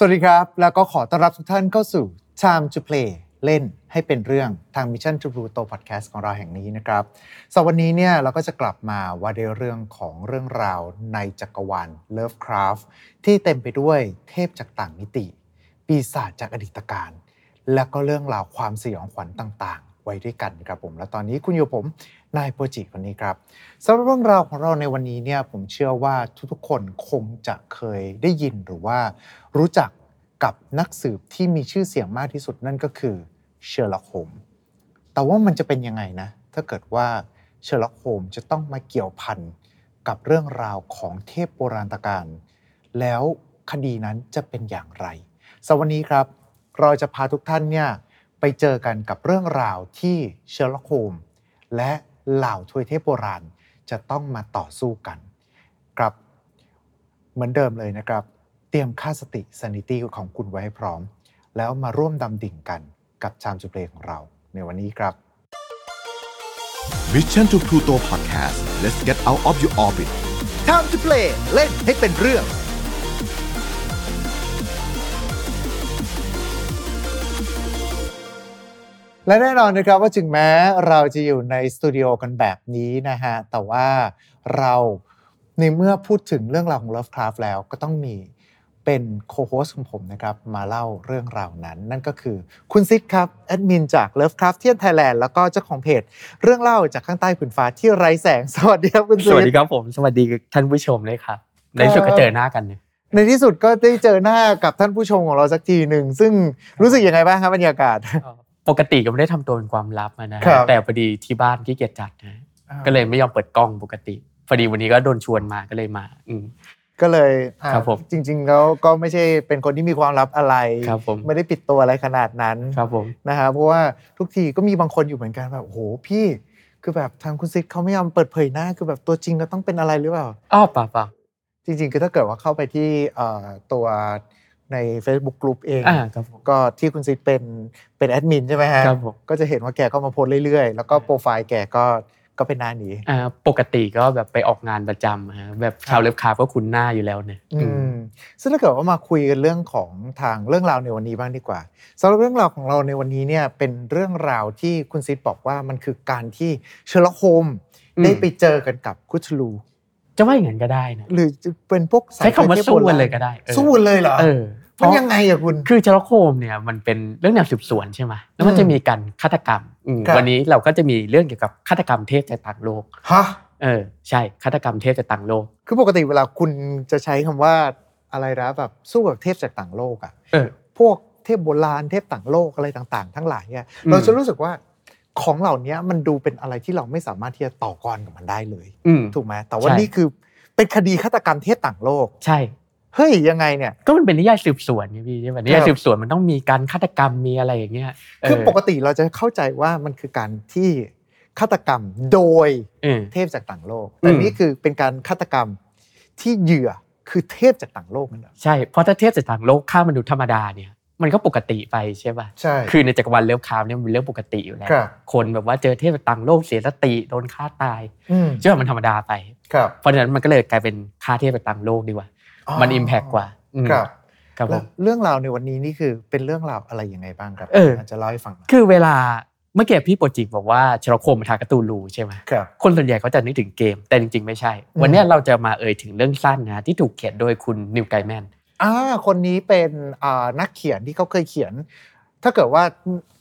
สวัสดีครับ แล้วก็ขอต้อนรับทุกท่านเข้าสู่ Time to Play เล่นให้เป็นเรื่องทาง Mission to Pluto Podcast ของเราแห่งนี้นะครับสำหรับวันนี้เนี่ยเราก็จะกลับมาว่าในเรื่องของเรื่องราวในจักรวาล Lovecraft ที่เต็มไปด้วยเทพจากต่างมิติ ปีศาจจากอดีตการ และก็เรื่องราวความสยองขวัญต่าง ๆ ไว้ด้วยกันครับผม และตอนนี้คุณอยู่ผม นายโปรจิคนนี้ครับสำหรับเรื่องราวของเราในวันนี้เนี่ยผมเชื่อว่าทุกๆคนคงจะเคยได้ยินหรือว่ารู้จักกับนักสืบที่มีชื่อเสียงมากที่สุดนั่นก็คือเชอร์ล็อกโฮมแต่ว่ามันจะเป็นยังไงนะถ้าเกิดว่าเชอร์ล็อกโฮมจะต้องมาเกี่ยวพันกับเรื่องราวของเทพโบราณกาล แล้วคดีนั้นจะเป็นอย่างไรสวันนี้ครับเราจะพาทุกท่านเนี่ยไปเจอกันกับเรื่องราวที่เชอร์ล็อกโฮมและ เหล่าทวยเทพโบราณจะต้องมาต่อสู้กันครับ เหมือนเดิมเลยนะครับ เตรียมค่าสติ sanity ของคุณไว้ให้พร้อม แล้วมาร่วมดำดิ่งกันกับชามจุเพลของเรา ในวันนี้ครับ Mission to Pluto Podcast let's get out of your orbit Time to play เล่นให้เป็นเรื่อง และแน่นอนนะครับว่าถึงแม้เราจะอยู่ในสตูดิโอกันแบบนี้นะฮะ แต่ว่าเราในเมื่อพูดถึงเรื่องราวของ Lovecraft แล้วก็ต้องมีเป็นโคโฮสของผมนะครับ มาเล่าเรื่องราวนั้น นั่นก็คือคุณซิดครับแอดมินจาก Lovecraft เที่ยนไทยแลนด์แล้วก็เจ้าของเพจ เรื่องเล่าจากข้างใต้ผืนฟ้าที่ไร้แสง สวัสดีครับคุณซิสวัสดดีครับผม สวัสดีท่านผู้ชมเลยครับในที่สุดก็เจอหน้ากันเนี่ยในที่สุดก็ได้เจอหน้ากับท่านผู้ชมของเราสักทีหนึ่งซึ่งรู้สึกยังไงบ้างครับบรรยากาศ ปกติก็ไม่ได้ทำตัวเป็นความลับอะนะครัฮะบแต่พอดีที่บ้านขี้เกียจจัดนะก็เลยไม่ยอมเปิดกล้องปกติพอดีวันนี้ก็โดนชวนมาก็เลยมา อืมก็เลยอะครับผมจริง ๆ แล้วก็ไม่ใช่เป็นคนที่มีความลับอะไรครับผมไม่ได้ปิดตัวอะไรขนาดนั้นครับผมนะฮะเพราะว่าทุกทีก็มีบางคนอยู่เหมือนกันแบบโอ้โหพี่ คือแบบทางคุณซิดเขาไม่ยอมเปิดเผยหน้า คือแบบตัวจริงก็ต้องเป็นอะไรหรือเปล่าอ้าวเปล่าเปล่าจริง ๆ คือถ้าเกิดว่าเข้าไปที่เอ่อตัว ใน Facebook กลุ่มเองอ่าครับผม ก็ที่คุณซิดเป็นเป็นแอดมินใช่ไหมฮะครับผม ก็จะเห็นว่าแกก็มาโพสต์เรื่อยๆ แล้วก็โปรไฟล์แกก็ก็เป็นหน้านี้ อ่าปกติก็แบบไปออกงานประจำฮะแบบชาวเลิฟคราฟก็คุ้นหน้าอยู่แล้วเนี่ยอือืมมซึ่งถ้าเกิดว่ามาคุยกันเรื่องของทางเรื่องราวในวันนี้บ้างดีกว่าสำหรับเรื่องราวของเราในวันนี้เนี่ยเป็นเรื่องราวที่คุณซิดบอกว่ามันคือการที่เชอร์ล็อกโฮมได้ไปเจอกันกับคธูลู จะว่าอย่างนั้นก็ได้นะหรือจะเป็นพวกสยใช้คำว่าทพสู้โบกัรานณเลยก็ได้ออสู้กันเลยเหรอเออมันยังไงอะคุณ คือเชอร์ล็อกโฮมเนี่ยมันเป็นเรื่องแนวสืบสวนใช่ไหมแล้วมันอืมจะมีการฆาตกรรมอืมครับวันนี้เราก็จะมีเรื่องเกี่ยวกับฆาตกรรมเทพจากต่างโลกฮะเออใช่ฆาตกรรมเทพจากต่างโลก คือปกติเวลาคุณจะใช้คำว่าอะไรนะแบบสู้กับเทพจากต่างโลกอะเออพวกเทพโบราณเทพต่างโลกอะไรต่าง ๆ ทั้งหลายเนี่ยอืมเราจะรู้สึกว่า ของเหล่านี้มันดูเป็นอะไรที่เราไม่สามารถที่จะต่อกรกับมันได้เลยอืมถูกไหมแต่ว่าใช่นี่คือเป็นคดีฆาตกรรมเทพต่างโลก ใช่เฮ้ยยังไงเนี่ยก็มันเป็นนิยายสืบสวนไงพี่ใช่ไหมนิยายสืบสวนมันต้องมีการฆาตกรรมมีอะไรอย่างเงี้ยเคือปกติเราจะเข้าใจว่ามันคือการที่ฆาตกรรมโดยเออเทพจากต่างโลกแต่อืมนี่คือเป็นการฆาตกรรมที่เหยื่อคือเทพจากต่างโลกนั่นแหละใช่เพราะถ้าเทพจากต่างโลกฆ่ามนุษย์ธรรมดาเนี่ย มันก็ปกติไปใช่ป่ะใช่คือในจักรวาลเลิฟคราฟเนี่ยมันเป็นเรื่องปกติอยู่แล้วครับคนแบบว่าเจอเทพจากต่างโลกเสียสติโดนฆ่าตายอืมใช่ป่ะมันธรรมดาไปครับเพราะฉะนั้นมันก็เลยกลายเป็นฆ่าเทพจากต่างโลกดีกว่า มัน impact กว่าอืมครับครับผมแล้วเรื่องราวในวันนี้นี่คือเป็นเรื่องราวอะไรยังไงบ้างครับเออาจจะเล่าให้ฟังหน่อยคือเวลาเมื่อกี้พี่โปรจิกบอกว่าเชอร์ล็อกโฮมปะทะคธูลูใช่ไหมครับคนส่วนใหญ่เขาจะนึกถึงเกมแต่จริงๆ ไม่ใช่อืมวันเนี้ยเราจะมาเอ่ยถึงเรื่องสั้นนะที่ถูกเขียนโดยคุณนีลไกแมน อ่าคนนี้เป็นอ่านักเขียนที่เขาเคยเขียน ถ้าเกิดว่า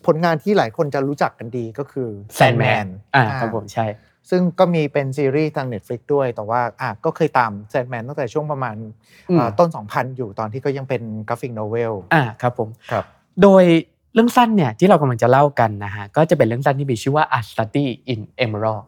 ผลงานที่หลายคนจะรู้จักกันดีก็คือ Sandman อ่าครับผมใช่ ซึ่งก็มีเป็นซีรีส์ทาง Netflix ด้วย แต่ว่าอะก็เคยตาม Sandman ตั้งแต่ช่วงประมาณอืมอ่าต้น 2000 อยู่ตอนที่ก็ยังเป็นกราฟิกโนเวลอ่าครับผมครับ โดยเรื่องสั้นเนี่ยที่เรากำลังจะเล่ากันนะฮะก็จะเป็นเรื่องสั้นที่มีชื่อว่า A Study in Emerald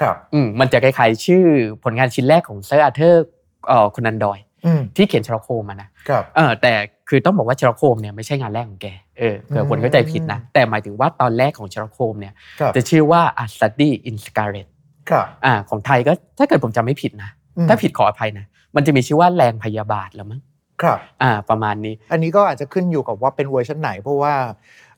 ครับอืมมันจะคล้ายๆชื่อผลงานชิ้นแรกของเซอร์อาร์เธอร์เอ่อโคนันดอยล์อืม ที่เขียนเชอร์ล็อกโฮมมานะครับเออแต่คือต้องบอกว่าเชอร์ล็อกโฮมเนี่ยไม่ใช่งานแรกของแกเออเผื่อคนเข้าใจผิดนะแต่หมายถึงว่าตอนแรกของเชอร์ล็อกโฮมเนี่ยครับจะชื่อว่า A Study in Scarlet ครับอ่าของไทยก็ถ้าเกิดผมจำไม่ผิดนะอืมถ้าผิดขออภัยนะมันจะมีชื่อว่าแรงพยาบาทแล้วมั้งครับอ่าประมาณนี้ อันนี้ก็อาจจะขึ้นอยู่กับว่าเป็นเวอร์ชันไหนเพราะว่า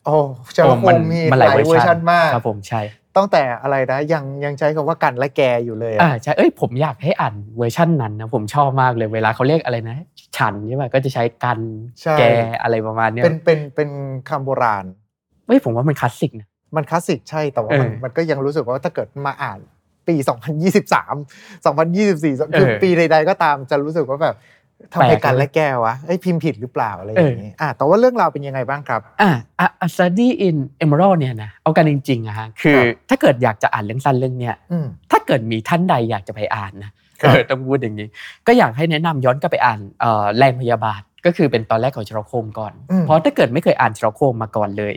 โอ้จะโอ้คงมีมันหหลาลายยเวเวออร์ร์ชัชันนมากครับผมใช่ ตั้งแต่อะไรนะยังยังใช้คำว่ากันและแกอยู่เลยอ่าอะใช่เอ้ยผมอยากให้อ่านเวอร์ชั่นนั้นนะผมชอบมากเลยเวลาเขาเรียกอะไรนะ ฉันใช่ไหมก็จะใช้กันใช่แกอะไรประมาณเนี้ยเป็นเป็นเป็นคำโบราณเฮ้ยผมว่ามันคลาสสิกนะมันคลาสสิกใช่แต่ว่ามันเออมันก็ยังรู้สึกว่าถ้าเกิดมาอ่านปี 2023 2024เอคืออปีใดๆก็ตามจะรู้สึกว่าแบบ ทำไมแปลกกันนะและแกวะเอ้ยพิมพ์ผิดหรือเปล่าอะไรอย่างนี้เอออะแต่ว่าเรื่องราวเป็นยังไงบ้างครับอะ A Study in Emerald เนี่ยนะเอากันจริงๆอะฮะคือครับถ้าเกิดอยากจะอ่านเรื่องสั้นเรื่องเนี้ยอืมถ้าเกิดมีท่านใดอยากจะไปอ่านนะครับเออต้องพูดอย่างนี้ ก็อยากให้แนะนำย้อนกลับไปอ่านเอ่อแรงพยาบาทก็คือเป็นตอนแรกของเชอร์ล็อกโฮมก่อนอืมเพราะถ้าเกิดไม่เคยอ่านเชอร์ล็อกโฮมมาก่อนเลย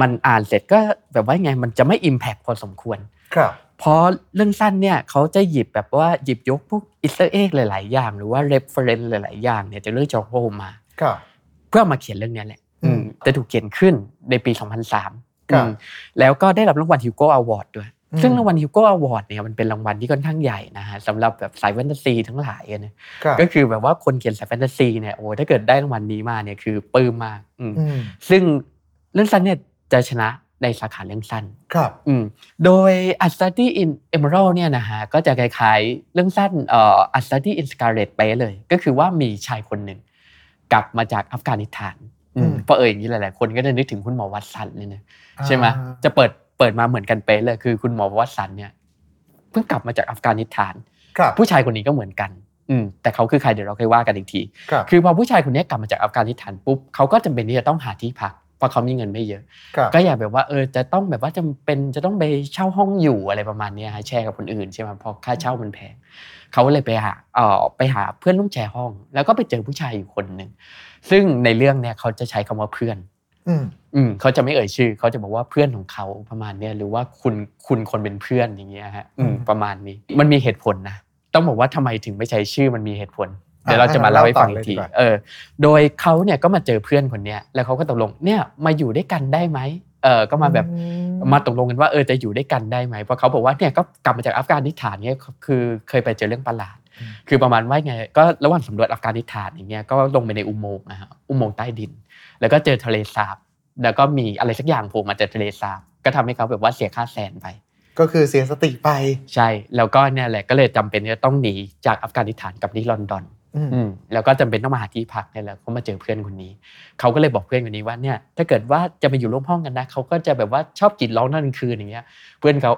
มันอ่านเสร็จก็แบบว่าไงมันจะไม่ impact พอสมควรครับเพราะเรื่องสั้นเนี่ยเขาจะหยิบแบบว่าหยิบยกพวก Easter egg หลาย ๆ อย่าง หรือว่า reference หลาย ๆ อย่างเนี่ยจากเรื่องเชอร์ล็อกโฮมมาครับเพื่อมาเขียนเรื่องเนี้ยแหละอืมอืมแต่ถูกเขียนขึ้นในปี 2003ครับอืมแล้วก็ได้รับรางวัลฮิวโก้อวอร์ดด้วยอืมซึ่งรางวัลฮิวโก้อวอร์ดเนี่ยมันเป็นรางวัลที่ค่อนข้างใหญ่นะฮะสำหรับแบบสายแฟนตาซีทั้งหลายอะนะครับก็คือแบบว่าคนเขียนสายแฟนตาซีเนี่ยโอ้ถ้าเกิดได้รางวัลนี้มาเนี่ยคือปลื้มมากอืมอืมซึ่งเรื่องสั้นเนี่ยจะชนะ ในสาขาเรื่องสั้น ครับ อืม โดย A Study in Emerald เนี่ยนะฮะ ก็จะคล้ายๆ เรื่องสั้นเอ่อ A Study in Scarlet เป๊ะเลย ก็คือว่ามีชายคนหนึ่งกลับมาจากอัฟกานิสถานอืมอืมเพราะเอ่ยอย่างนี้หลายๆ คนก็จะนึกถึงคุณหมอวัตสันเลยนะใช่ไหมอ่าจะเปิดเปิดมาเหมือนกันเป๊ะเลย คือคุณหมอวัตสันเนี่ยเพิ่งกลับมาจากอัฟกานิสถานครับผู้ชายคนนี้ก็เหมือนกันอืมแต่เขาคือใครเดี๋ยวเราค่อยว่ากันอีกทีครับคือพอผู้ชายคนนี้กลับมาจากอัฟกานิสถานปุ๊บเขาก็จำเป็นที่จะต้องหาที่พักเพ ราะเขามีเงินไม่เยอะครับก็อยากแบบว่าเออจะต้องแบบว่าจำเป็นจะต้องไปเช่าห้องอยู่อะไรประมาณเนี้ยฮะแชร์กับคนอื่นใช่ไหมเพราะค่าเช่ามันแพงเขาก็เลยไปหาเออไปหาเพื่อนร่วมแชร์ห้อง แล้วก็ไปเจอผู้ชายอยู่คนหนึ่งซึ่งในเรื่องเนี่ยเขาจะใช้คำว่าเพื่อนอืมอืมเขาจะไม่เอ่ยชื่อ เขาจะบอกว่าเพื่อนของเขาประมาณเนี้ยหรือว่าคุณคุณคนเป็นเพื่อนอย่างเงี้ยฮะ อืมอืมประมาณนี้ มันมีเหตุผลนะต้องบอกว่าทำไมถึงไม่ใช้ชื่อมันมีเหตุผล เดี๋ยวเราจะมาเล่าให้ฟังอีกทีเล่าต่อเลยดีกว่าเออโดยเขาเนี่ยก็มาเจอเพื่อนคนเนี้ยแล้วเขาก็ตกลงเนี่ยมาอยู่ด้วยกันได้ไหมเออก็มาแบบอืมาตกลงกันว่าเออจะอยู่ด้วยกันได้ไหมเพราะเขาบอกว่าเนี่ยก็กลับมาจากอัฟกานิสถานเนี่ยคือเคยไปเจอเรื่องประหลาด คือประมาณว่าไงก็ระหว่างสำรวจอัฟกานิสถานอย่างเงี้ยก็ลงไปในอุโมงค์นะฮะอุโมงค์ใต้ดิน แล้วก็เจอทะเลสาบแล้วก็มีอะไรสักอย่างโผล่มาจากทะเลสาบก็ทำให้เขาแบบว่าเสียค่าแสนไป ก็คือเสียสติไป ใช่แล้วก็เนี่ยแหละก็เลยจำเป็นที่จะต้องหนีจากอัฟกานิสถานกลับที่ลอนดอนอืมอืม แล้วก็จำเป็นต้องมาหาที่พักเนี่ยแหละเขามาเจอเพื่อนคนนี้เขาก็เลยบอกเพื่อนคนนี้ว่าเนี่ยถ้าเกิดว่าจะมาอยู่ร่วมห้องกันนะเขาก็จะแบบว่าชอบกรีดร้องนั่นคืนอย่างเงี้ย เพื่อนเขา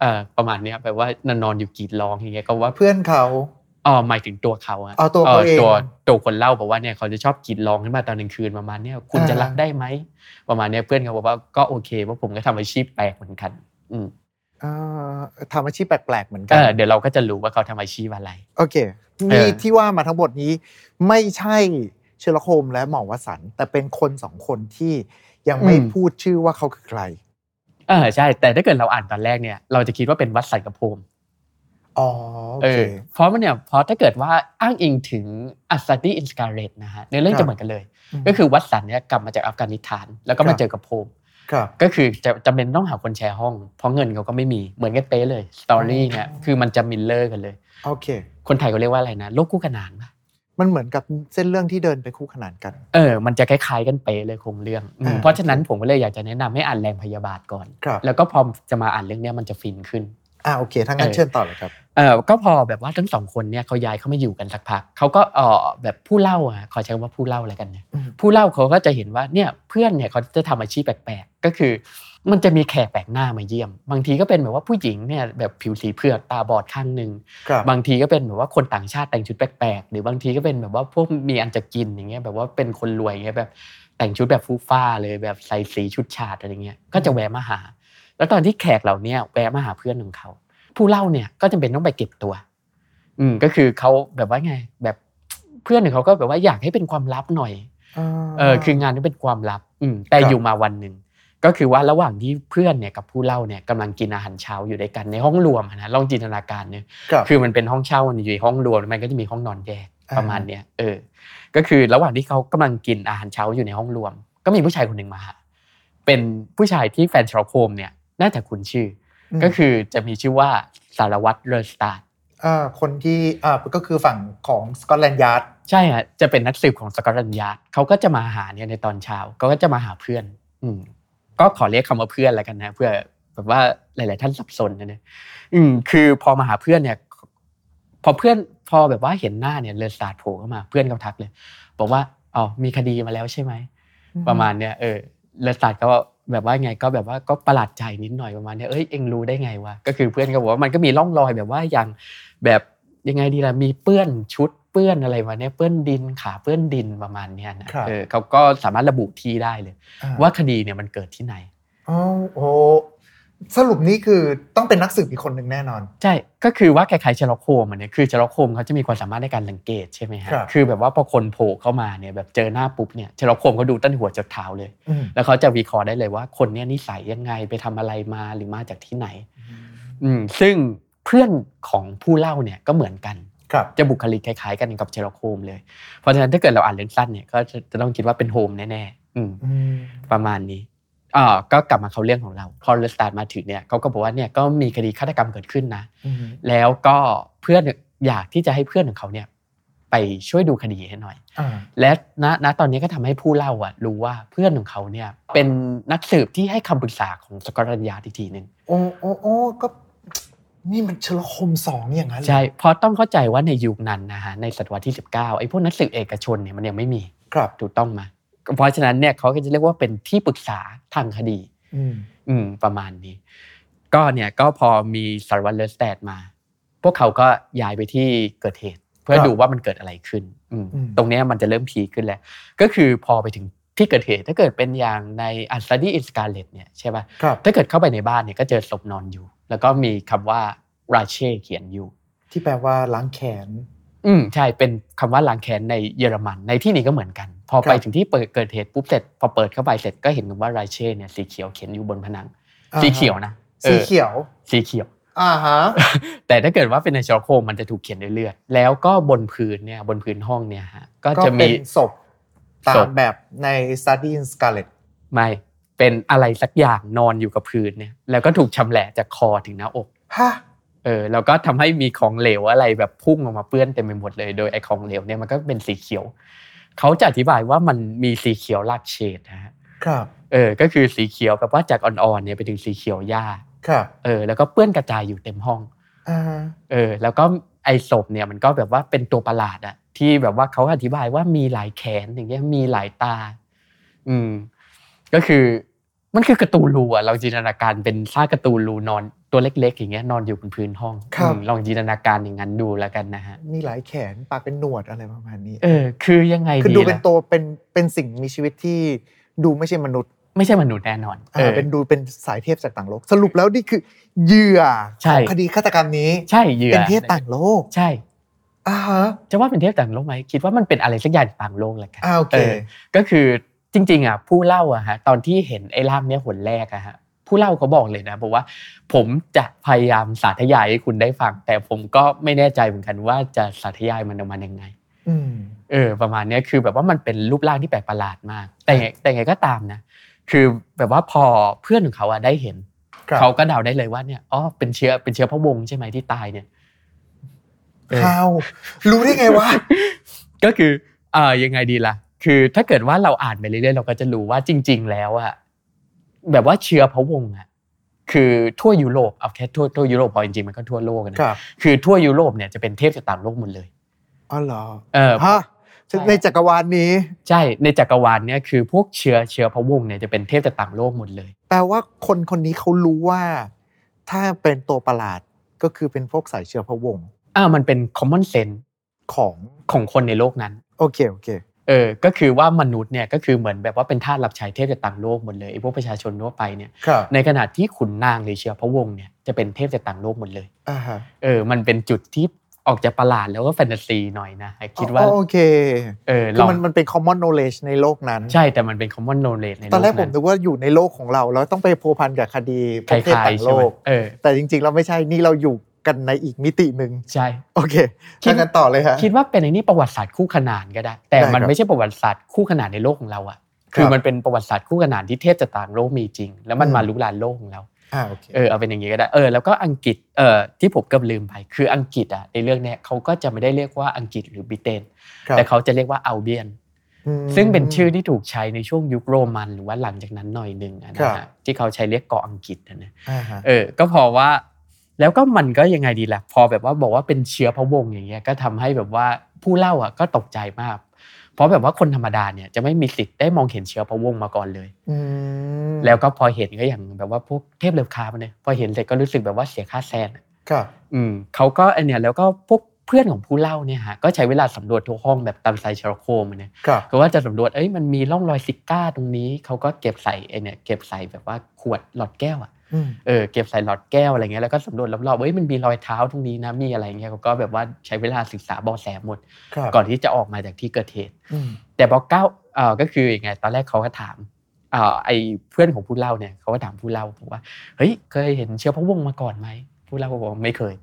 เอ่อประมาณเนี้ยแบบว่านอนนอนอยู่กรีดร้องอย่างเงี้ยก็ว่าเพื่อนเขาอ๋อหมายถึงตัวเขาอะอ๋อตัวเขาเองตัวตัวคนเล่าบอกว่าเนี่ยเขาจะชอบกรีดร้องขึ้นมาตอนกลางคืนประมาณเนี้ยคุณจะอ่ารัรักได้ไหมประมาณเนี้ยเพื่อนเขาบอกว่าก็โอเคเพราะผมก็ทำอาชีพแปลกเหมือนกัน อืมเอ่อ ทำอาชีพแปลกๆเหมือนกัเออเดี๋ยวเราก็จะรู้ว่าเขาทำอาชีพอะไร โอเคเอมีอที่ว่ามาทั้งหมดนี้ไม่ใช่เชลโคมและหมอวสันต์แต่เป็นคนสองคนที่ยังไม่พูดชื่อว่าเขาคือใครเออใช่ แต่ถ้าเกิดเราอ่านตอนแรกเนี่ย เราจะคิดว่าเป็นวัตสันกับโฮมอ๋อโอเอเคอเพราะมันเนี่ยเพราะถ้าเกิดว่าอ้างอิงถึง A Study in Scarlet นะฮะในเรื่องครับจะเหมือนกันเลยก็คือวัตสันเนี่ยกลับมาจากอัฟกานิสถาน แล้วก็ครัมาเจอกับโฮมครับ ก็คือจะจำเป็นต้องหาคนแชร์ห้อง เพราะเงินเขาก็ไม่มีเหมือนกันเป๊ะเลย story เนี่ยอ๋อคือมันจะ mirror กันเลยโอเค คนไทยเขาเรียกว่าอะไรนะโลกคู่ขนานปะมันเหมือนกับเส้นเรื่องที่เดินไปคู่ขนานกัน เออ มันจะคล้ายๆกันเป๊ะเลยโครงเรื่องอืมอ่าเพราะฉะนั้นผมก็เลยอยากจะแนะนำให้อ่านแรงพยาบาทก่อนครับแล้วก็พอจะมาอ่านเรื่องเนี้ยมันจะฟินขึ้น อ่าโอเคถ้างั้นเออเชิญต่อเลยครับเออก็พอแบบว่าทั้งสองคนเนี่ยเขาย้ายเข้ามาอยู่กันสักพักเขาก็เออแบบผู้เล่าอะขอใช้คำว่าผู้เล่าอะไรกันเนี่ยอืมผู้เล่าเขาก็จะเห็นว่าเนี่ยเพื่อนเนี่ยเขาจะทำอาชีพแปลกๆก็คือ มันจะมีแขกแปลกหน้ามาเยี่ยม บางทีก็เป็นแบบว่าผู้หญิงเนี่ยแบบผิวสีเผือกตาบอดข้างหนึ่งครับบางทีก็เป็นแบบว่าคนต่างชาติแต่งชุดแปลกๆหรือบางทีก็เป็นแบบว่าพวกมีอันจะกินอย่างเงี้ยแบบว่าเป็นคนรวยอย่างเงี้ยแบบแต่งชุดแบบฟูฟ้าเลยแบบใส่สีชุดฉาดอะไรเงี้ยก็จะแวะมาหา แล้วตอนที่แขกเหล่าเนี้ยแวะมาหาเพื่อนของเขา ผู้เล่าเนี่ยก็จำเป็นต้องไปเก็บตัว อืมก็คือเขาแบบว่าไง แบบเพื่อนของเขาก็แบบว่าอยากให้เป็นความลับหน่อยเออคืองานนี้เป็นความลับ อืมแต่ครับอยู่มาวันหนึ่งก็คือว่าระหว่างที่เพื่อนเนี่ยกับผู้เล่าเนี่ยกำลังกินอาหารเช้าอยู่ด้วยกันในห้องรวมอะนะลองจินตนาการเนี่ยครับคือมันเป็นห้องเช่ามันอยู่ในห้องรวมมันก็จะมีห้องนอนแยกอ่าประมาณเนี้ยเออ ก็คือระหว่างที่เขากำลังกินอาหารเช้าอยู่ในห้องรวม ก็มีผู้ชายคนหนึ่งมาหาเป็นผู้ชายที่แฟนเชอร์ล็อกโฮมเนี่ย น่าจะคุ้นชื่ออมก็คือจะมีชื่อว่าสารวัตรเลสเตรดอ่าคนที่อ่าก็คือฝั่งของสกอตแลนด์ยาร์ดใช่ฮะจะเป็นนักสืบของสกอตแลนด์ยาร์ดเขาก็จะมาหาเนี่ยในตอนเช้าเขาก็จะมาหาเพื่อน อืมก็ขอเรียกคำว่าเพื่อนแล้วกันนะเพื่อแบบว่าหลาย ๆ ท่านสับสนนะเนี่ยอืมคือพอมาหาเพื่อนเนี่ย พอเพื่อนพอแบบว่าเห็นหน้าเนี่ยเลอสตาร์ทโผล่เข้ามาเพื่อนเขาทักเลย บอกว่าอ๋อมีคดีมาแล้วใช่ไหมประมาณเนี้ยเออเลอสตาร์ทก็ แบบว่าไงก็แบบว่าก็ประหลาดใจนิดหน่อยประมาณเนี้ยเอ้ยเอ็งรู้ได้ไงวะก็คือเพื่อนก็บอกว่ามันก็มีร่องรอยแบบว่าอย่างแบบยังไงดีล่ะมีเปื้อนชุดเปื้อนอะไรมาเนี่ยเปื้อนดินขาเปื้อนดินประมาณเนี้ยนะครับเออเขาก็สามารถระบุที่ได้เลยอ่ว่าคดีเนี่ยมันเกิดที่ไหนอ๋อโอ้ สรุปนี้คือต้องเป็นนักสืบอีกคนหนึ่งแน่นอน ใช่ ก็คือว่าคล้ายๆเชลล็อกโฮมอะเนี่ยคือเชลล็อกโฮมเขาจะมีความสามารถในการสังเกตใช่ไหมฮะครับคือแบบว่าพอคนโผล่เข้ามาเนี่ยแบบเจอหน้าปุ๊บเนี่ยเชลล็อกโฮมเขาดูตั้งหัวจดเท้าเลยอืมแล้วเขาจะวิเคราะห์ได้เลยว่าคนเนี้ยนิสัยยังไงไปทำอะไรมาหรือมาจากที่ไหน อืมซึ่งเพื่อนของผู้เล่าเนี่ยก็เหมือนกันครับจะบุคลิกคล้ายๆ กันกับเชลล็อกโฮมเลย เพราะฉะนั้นถ้าเกิดเราอ่านเรื่องสั้นเนี่ยก็จะจะต้องคิดว่าเป็นโฮมแน่ๆอืมอืมประมาณนี้ อ่าก็กลับมาเขาเรื่องของเรา พอเลสเตรดมาถึงเนี่ยเขาก็บอกว่าเนี่ยก็มีคดีฆาตกรรมเกิดขึ้นนะอืมแล้วก็เพื่อนอยากที่จะให้เพื่อนของเขาเนี่ยไปช่วยดูคดีให้หน่อยอ่าและณณตอนนี้ก็ทำให้ผู้เล่าอะรู้ว่าเพื่อนของเขาเนี่ยเป็นนักสืบที่ให้คำปรึกษาของสกอตแลนด์ยาร์ดอีกทีหนึ่งโอ้โอ้โอ้ก็นี่มันเชอร์ล็อกโฮมสองอย่างนั้นเหรอใช่เพราะต้องเข้าใจว่าในยุคนั้นนะฮะในศตวรรษที่ 19ไอ้พวกนักสืบเอกชนเนี่ยมันยังไม่มีครับถูกต้องมา เพราะฉะนั้นเนี่ยเขาก็จะเรียกว่าเป็นที่ปรึกษาทางคดีอืมอืมประมาณนี้ ก็เนี่ยก็พอมีสารวัตรเลอสแตดมา พวกเขาก็ย้ายไปที่เกิดเหตุ เพื่อครับดูว่ามันเกิดอะไรขึ้นอืมอืมตรงเนี้ยมันจะเริ่ม peak ขึ้นแล้ว ก็คือพอไปถึงที่เกิดเหตุถ้าเกิดเป็นอย่างในอัสต u ดี้อินสกาเลตเนี่ยใช่ป่ะครับถ้าเกิดเข้าไปในบ้านเนี่ยก็เจอศพนอนอยู่ แล้วก็มีคำว่าราเช่เขียนอยู่ ที่แปลว่าล้างแขน อืมใช่เป็นคำว่าล้างแค้นในเยอรมัน ในที่นี้ก็เหมือนกัน พอครับไปถึงที่เปิดเกิดเหตุปุ๊บเสร็จพอเปิดเข้าไปเสร็จก็เห็นคำว่าราเช่เนี่ยสีเขียวเขียนอยู่บนผนังอ่าสีเขียวนะอสีอเขียวสีเขียวอ่าฮะแต่ถ้าเกิดว่าเป็นในชอโคมมันจะถูกเขียนด้วยเลือด แล้วก็บนพื้นเนี่ยบนพื้นห้องเนี่ยฮะก็ก็จะเป็มีนศพตาศมพแบบใน Study in Scarlet ไม่เป็นอะไรสักอย่างนอนอยู่กับพื้นเนี่ยแล้วก็ถูกชำแหละจากคอถึงหน้าอกฮะเออแล้วก็ทำให้มีของเหลวอะไรแบบพุ่งออกมาเปื้อนเต็มไปหมดเลย โดยไอ้ของเหลวเนี่ยมันก็เป็นสีเขียว เขาจะอธิบายว่ามันมีสีเขียวลากเฉดนะฮะครับเออก็คือสีเขียวแบบว่าจากอ่อนๆเนี่ยไปถึงสีเขียวหญ้าครับเออแล้วก็เปื้อนกระจายอยู่เต็มห้องอ่าเออแล้วก็ไอศพเนี่ยมันก็แบบว่าเป็นตัวประหลาดอะที่แบบว่าเขาอธิบายว่ามีหลายแขนอย่างเงี้ยมีหลายตา อืมก็คือ มันคือการ์ตูนรูอะเราจินตนาการเป็นซากการ์ตูนรูนอนตัวเล็ก ๆ อย่างเงี้ยนอนอยู่บนพื้นห้องครับอืมลองจินตนาการอย่างนั้นดูแล้วกันนะฮะมีหลายแขนปากเป็นหนวดอะไรประมาณนี้ เออ คือยังไงคือดีดูเป็นล่ะตัวเป็นเป็นสิ่งมีชีวิตที่ดูไม่ใช่มนุษย์ ไม่ใช่มนุษย์แน่นอนอ่าเป็นดูเป็นสายเทพจากต่างโลก สรุปแล้วนี่คือเหยื่อใช่ของคดีฆาตกรรมนี้ใช่เหยื่อเป็นเทพต่างโลกใช่อ่าฮะจะว่าเป็นเทพต่างโลกไหมคิดว่ามันเป็นอะไรสักอย่างต่างโลกแหละกันอ่าโอเคเออก็คือ จริงๆอะผู้เล่าอะฮะตอนที่เห็นไอ้ร่างเนี้ยหนแรกอะฮะผู้เล่าเขาบอกเลยนะบอกว่า ผมจะพยายามสาธยายให้คุณได้ฟัง แต่ผมก็ไม่แน่ใจเหมือนกันว่าจะสาธยายมันออกมายังไงอืมเออ ประมาณเนี้ยคือแบบว่ามันเป็นรูปร่างที่แปลกประหลาดมาก แต่ไงแต่ไงก็ตามนะคือแบบว่าพอเพื่อนของเขาอะได้เห็นครับเขาก็เดาได้เลยว่าเนี่ยอ๋อเป็นเชื้อเป็นเชื้อพระวงศ์ใช่ไหมที่ตายเนี่ยเออฮาวรู้ได้ไงวะก็คือเอ่อยังไงดีล่ะ คือถ้าเกิดว่าเราอ่านไปเรื่อยๆเราก็จะรู้ว่าจริง ๆ แล้วอะแบบว่าเชื้อพระวงศ์อะคือทั่วยุโรปเอาแค่ทั่วทั่วยุโรปพอจริงๆมันก็ทั่วโลกนะครับคือทั่วยุโรปเนี่ยจะเป็นเทพจากต่างโลกหมดเลยอ๋อเหรอเออฮะใช่ในจักรวาลนี้ ใช่ในจักรวาลเนี่ยคือพวกเชื้อเชื้อพระวงศ์เนี่ยจะเป็นเทพจากต่างโลกหมดเลยแปลว่าคนคนนี้เขารู้ว่า ถ้าเป็นตัวประหลาดก็คือเป็นพวกสายเชื้อพระวงศ์อ่ามันเป็น common sense ของของคนในโลกนั้น โอเคโอเค เออก็คือว่ามนุษย์เนี่ยก็คือเหมือนแบบว่าเป็นทาสรับใช้เทพจากต่างโลกหมดเลยไอ้พวกประชาชนทั่วไปเนี่ยครับในขณะที่ขุนนางหรือเชื้อพระวงศ์เนี่ยจะเป็นเทพจากต่างโลกหมดเลยอ่าฮะเออมันเป็นจุดที่ออกจากประหลาดแล้วก็แฟนตาซีหน่อยนะคิดว่าอ๋อโอเคเออคืลอองมันมันเป็น common knowledge ในโลกนั้น ใช่แต่มันเป็น common knowledge ในโลกตอนแรกผมนั้นนึกว่าอยู่ในโลกของเราแล้วต้องไปพัวพันกับคดีพควกเทพล้ายต่างๆโลใช่ไหมกเออแต่จริงๆเราไม่ใช่นี่เราอยู่ กันในอีกมิติหนึ่งใช่โอเคคิดถ้ากันต่อเลยฮะคิดว่าเป็นไอ้นี่ประวัติศาสตร์คู่ขนานก็ได้ แต่ได้มันครับไม่ใช่ประวัติศาสตร์คู่ขนานในโลกของเราอะคือมันเป็นประวัติศาสตร์คู่ขนานที่เทพจากต่างโลกมีจริง แล้วมันอืมมาลุกลานโลกของเราอ่าโอเคเออเอาเป็นอย่างนี้ก็ได้เออแล้วก็อังกฤษเออที่ผมเก็ลืมไปคืออังกฤษอะในเรื่องเนี้ยเขาก็จะไม่ได้เรียกว่าอังกฤษหรือบริเตนครับแต่เขาจะเรียกว่าอัลเบียนมอืมซึ่งเป็นชื่อที่ถูกใช้ในช่วงยุคโรมันหรือว่าหลังจากนั้นหน่อยหนึ่งอะครันะบฮะที่เขาใช้เรียกเกาะอังกฤษอะนะอ่าฮะเออก็พอว่า แล้วก็มันก็ยังไงดีล่ะพอแบบว่าบอกว่าเป็นเชื้อพระวงศ์อย่างเงี้ยก็ทำให้แบบว่าผู้เล่าอะก็ตกใจมาก เพราะแบบว่าคนธรรมดาเนี่ยจะไม่มีสิทธิ์ได้มองเห็นเชื้อพระวงศ์มาก่อนเลยอืมแล้วก็พอเห็นก็อย่างแบบว่าพวกเทพเลวคามันเนี่ยพอเห็นเสร็จก็รู้สึกแบบว่าเสียค่าแซนอะครับ อืมเขาก็อันเนี้ยแล้วก็พวกเพื่อนของผู้เล่าเนี่ยฮะก็ใช้เวลาสำรวจทุกห้องแบบตามไซเชอร์โคมอะเนี่ยครับก็ว่าจะสำรวจเอ้ยมันมีร่องรอยซิก้าตรงนี้เขาก็เก็บใส่ไอเนี่ยเก็บใส่แบบว่าขวดหลอดแก้วอะอืม เออเก็บใส่หลอดแก้วอะไรเงี้ยแล้วก็สำรวจรอบๆเอ้ยมันมีรอยเท้าตรงนี้นะมีอะไรเงี้ยเขาก็แบบว่าใช้เวลาศึกษาเบอแสหมดครับก่อนที่จะออกมาจากที่เกิดเหตุอืมแต่พอก้าวเอ่อก็คือยังไงตอนแรกเขาก็ถามเอ่อไอเพื่อนของผู้เล่าเนี่ยเขาก็ถามผู้เล่าบอกว่าเฮ้ยเคยเห็นเชื้อพระวงศ์มาก่อนไหมผู้เล่าก็บอกว่าไม่เคย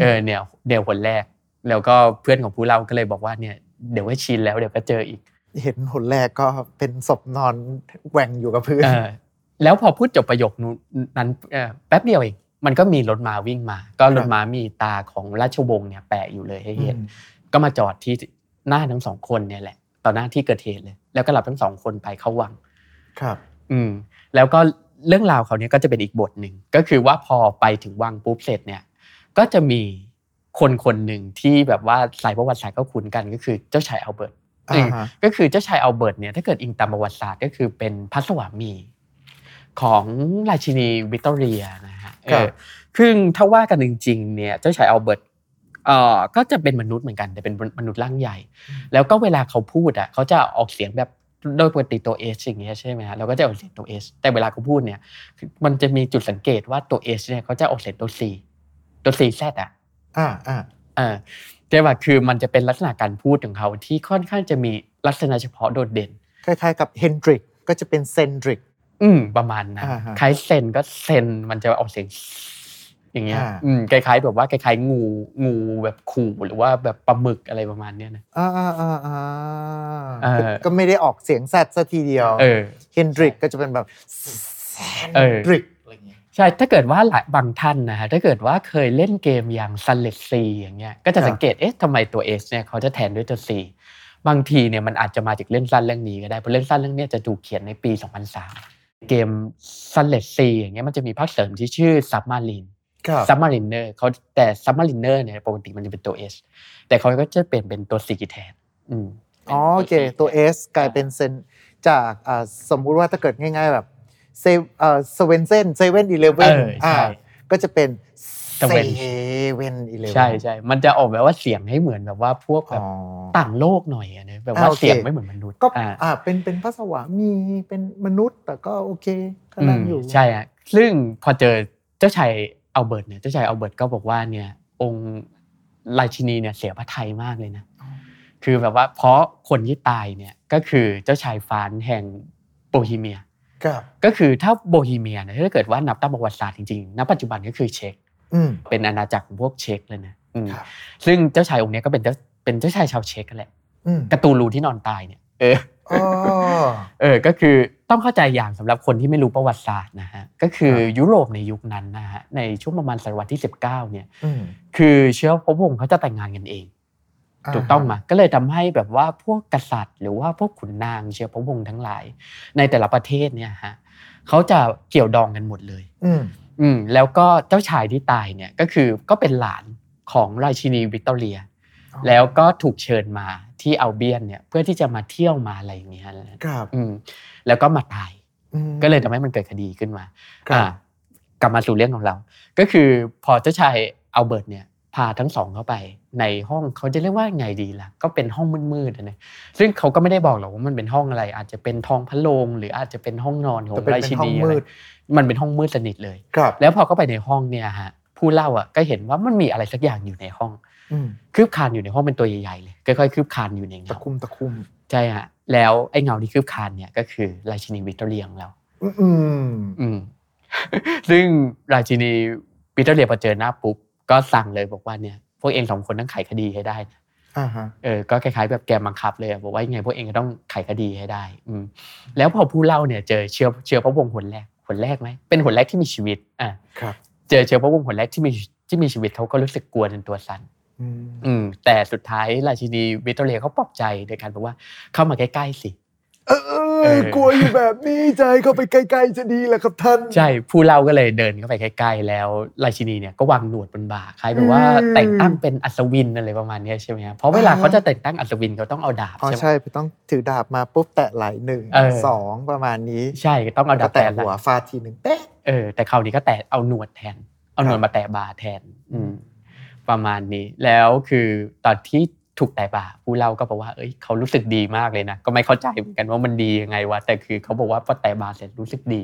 เออเนี่ยเดี๋ยวคนแรก แล้วก็เพื่อนของผู้เล่าก็เลยบอกว่าเนี่ยเดี๋ยวก็ชินแล้วเดี๋ยวก็เจออีก เห็นหนแรกก็เป็นศพนอนแหว่งอยู่กับพื้นเออ แล้วพอพูดจบประโยคนั้นเอ่อแป๊บเดียวเองมันก็มีรถม้าวิ่งมา ก็รถม้ามีตาของราชวงศ์เนี่ยแปะอยู่เลยให้เห็นอืมก็มาจอดที่หน้าทั้งสองคนเนี่ยแหละต่อหน้าที่เกิดเหตุเลย แล้วก็หลับทั้งสองคนไปเข้าวัง ครับ อืม แล้วก็เรื่องราวเขาเนี่ยก็จะเป็นอีกบทหนึ่งก็คือว่าพอไปถึงวังปุ๊บเสร็จเนี่ย ก็จะมีคนคนหนึ่งที่แบบว่าสายประวัติศาสตร์ก็คุ้นกันก็คือเจ้าชายอัลเบิร์ตอ่าฮะก็คือเจ้าชายอัลเบิร์ตเนี่ยถ้าเกิดอิงตามประวัติศาสตร์ก็คือเป็นพระสวามี ของราชินีวิกตอเรียนะฮะเอครับอซึ่งถ้าว่ากันจริงๆเนี่ยเจ้าชายอัลเบิร์ตเอ่อก็จะเป็นมนุษย์เหมือนกันแต่เป็นมนุษย์ร่างใหญ่ แล้วก็เวลาเขาพูดอะเขาจะออกเสียงแบบโดยปกติตัว S อย่างเงี้ยใช่ไหมฮะเราก็จะออกเสียงตัว S แต่เวลาเขาพูดเนี่ยมันจะมีจุดสังเกตว่าตัว S เนี่ยเขาจะออกเสียงตัว Z ตัว Z Z อะอ่าอ่าอ่าแต่ว่าคือมันจะเป็นลักษณะการพูดของเขาที่ค่อนข้างจะมีลักษณะเฉพาะโดดเด่นคล้ายๆกับเฮนดริกก็จะเป็นเซนดริก อืมประมาณนั้นอ่าฮะคล้ายเซนก็เซนมันจะออกเสียง อย่างเงี้ยอ่าอืมคล้ายๆแบบว่าคล้ายๆงูงูแบบขู่หรือว่าแบบปลาหมึกอะไรประมาณเนี้ยนะอ่าอ่าอ่าอ่าเออก็ไม่ได้ออกเสียงแซดซะทีเดียวเออเฮนดริกก็จะเป็นแบบแซนเออดริกอะไรเงี้ยใช่ถ้าเกิดว่าหลายบางท่านนะฮะถ้าเกิดว่าเคยเล่นเกมอย่าง s u n l e t C อย่างเงี้ยก็จะครับสังเกตเอ๊ะทำไมตัว S เนี่ยเขาจะแทนด้วยตัว C บางทีเนี่ยมันอาจจะมาจากเล่นสั้นเรื่องนี้ก็ได้เพราะเล่นสั้นเรื่องเนี้ยจะถูกเขียนในปี 2003 เกม s u n l e t C อย่างเงี้ยมันจะมีภาคเสริมที่ชื่อ Submarine ครับ Submariner เขาแต่ Submariner เนี่ยปกติมันจะเป็นตัว S แต่เขาก็จะเปลี่ยนเป็นตัว C แทนอืมอ๋อโอเคตัว S กลายเป็นเซนจากอ่าสมมุติว่าถ้าเกิดง่าย ๆ แบบเซเอ่อเซเว่นเซนเซเว่นอีเลฟเว่นเออใช่ก็จะเป็นเซ Seven เว่นอีเลฟเว่นใช่ใช่มันจะออกแบบว่าเสียงให้เหมือนแบบว่าพวกแบอ๋บอต่างโลกหน่อยอะนะแบบอ่าว่าโอเคเสียงไม่เหมือนมนุษย์ก็อ่าอ่าเป็นเป็นพระสวามีเป็นมนุษย์แต่ก็โอเคก็นั่งอยู่ใช่อะซึ่งพอเจอเจ้าชายอัลเบิร์ตเนี่ยเจ้าชายอัลเบิร์ตก็บอกว่าเนี่ยองค์ราชินีเนี่ยเสียพระทัยมากเลยนะอ๋อคือแบบว่าเพราะคนที่ตายเนี่ยก็คือเจ้าชายฟรานซ์แห่งโบฮีเมียครับก็คือถ้าโบฮีเมียเนี่ยถ้าเกิดว่านับตามประวัติศาสตร์จริงๆณปัจจุบันก็คือเช็กอืม เป็นอาณาจักรของพวกเช็กเลยนะอืมครับซึ่งเจ้าชายองค์เนี้ยก็เป็นเจ้าเป็นเจ้าชายชาวเช็กกันแหละอืมการ์ตูนรูที่นอนตายเนี่ย เอออ๋อเออก็คือต้องเข้าใจอย่างสำหรับคนที่ไม่รู้ประวัติศาสตร์นะฮะก็คือครับยุโรปในยุคนั้นนะฮะในช่วงประมาณศตวรรษที่ 19เนี่ยอืมคือเชื้อพระวงศ์เขาจะแต่งงานกันเอง ถูกต้องไหมก็เลยทำให้แบบว่าพวกกษัตริย์ หรือว่าพวกขุนนางเชื้อพระวงศ์ทั้งหลาย ในแต่ละประเทศเนี่ยฮะเขาจะเกี่ยวดองกันหมดเลย อืมอืมแล้วก็เจ้าชายที่ตายเนี่ยก็คือก็เป็นหลานของราชินีวิกตอเรีย แล้วก็ถูกเชิญมาที่อัลเบียนเนี่ยเพื่อที่จะมาเที่ยวมาอะไรอย่างเงี้ยนะครับอืมแล้วก็มาตายอืมก็เลยทำให้มันเกิดคดีขึ้นมาครับอ่ากลับมาสู่เรื่องของเรา ก็คือพอเจ้าชายอัลเบิร์ตเนี่ยพาทั้งสองเข้าไป ในห้องเขาจะเรียกว่าไงดีล่ะ ก็เป็นห้องมืดๆอะนะซึ่งเขาก็ไม่ได้บอกหรอกว่ามันเป็นห้องอะไร อาจจะเป็นทองพระโรงหรืออาจจะเป็นห้องนอนของแต่เป็นราชิเป็นห้องนีมือะไรดมันเป็นห้องมืดสนิทเลยครับแล้วพอเข้าไปในห้องเนี่ยฮะผู้เล่าอะก็เห็นว่ามันมีอะไรสักอย่างอยู่ในห้องอืมคืบคลานอยู่ในห้องเป็นตัวใหญ่ๆเลยค่อยๆคืบคลานอยู่ในเงาตะคุ่มตะคุ่มใช่ฮะแล้วไอ้เงาที่คืบคลานเนี่ยก็คือราชินีวิกตอเรียของเราอืมอืมอืมซึ่งราชินีปีเตอร์เรียพอเจอหน้าปุ๊บ ก็สั่งเลยบอกว่าเนี่ยพวกเองสองคนต้องไขคดีให้ได้นะอ่าฮะเออก็คล้ายๆแบบแกมบังคับเลยอะบอกว่ายังไงพวกเองก็ต้องไขคดีให้ได้ อืมแล้วพอผู้เล่าเนี่ย เจอเชื้อเชื้อพระวงศ์หนแรกหนแรกไหมเป็นหนแรกที่มีชีวิตอะครับเจอเชื้อพระวงศ์หนแรกที่มีที่มีชีวิตเขาก็รู้สึกกลัวจนตัวสั่นอืมอืมแต่สุดท้ายราชินีวิกตอเรียเขาปลอบใจโดยการบอกว่าเข้ามาใกล้ๆสิ เออเออกลัวอยู่แบบนี้ใจเข้าไปใกล้ ๆ จะดีแหละครับท่านใช่ผู้เล่าก็เลยเดินเข้าไปใกล้ ๆ แล้วราชินีเนี่ยก็วางหนวดบนบ่าคล้ายแบบว่าอืมแต่งตั้งเป็นอัศวินอะไรประมาณเนี้ยใช่ไหมครับเพราะเวลาอ่าเขาจะแต่งตั้งอัศวินเขาต้องเอาดาบอ๋อใช่ไหมใช่ต้องถือดาบมาปุ๊บแตะไหลหนึ่งเออสองประมาณนี้ ใช่ต้องเอาดาก็บแตะแทนหัวฟาดทีหนึ่งเป๊ะเออแต่คราวนี้ก็แตะเอาหนวดแทน เอาหนวดครับมาแตะบ่าแทน อืมประมาณนี้แล้วคือตอนที่ ถูกแตะบ่าผู้เล่าก็บอกว่าเอ้ยเขารู้สึกดีมากเลยนะ ก็ไม่เข้าใจเหมือนกันว่ามันดียังไงวะแต่คือเขาบอกว่าพอแตะบ่าเสร็จรู้สึกดี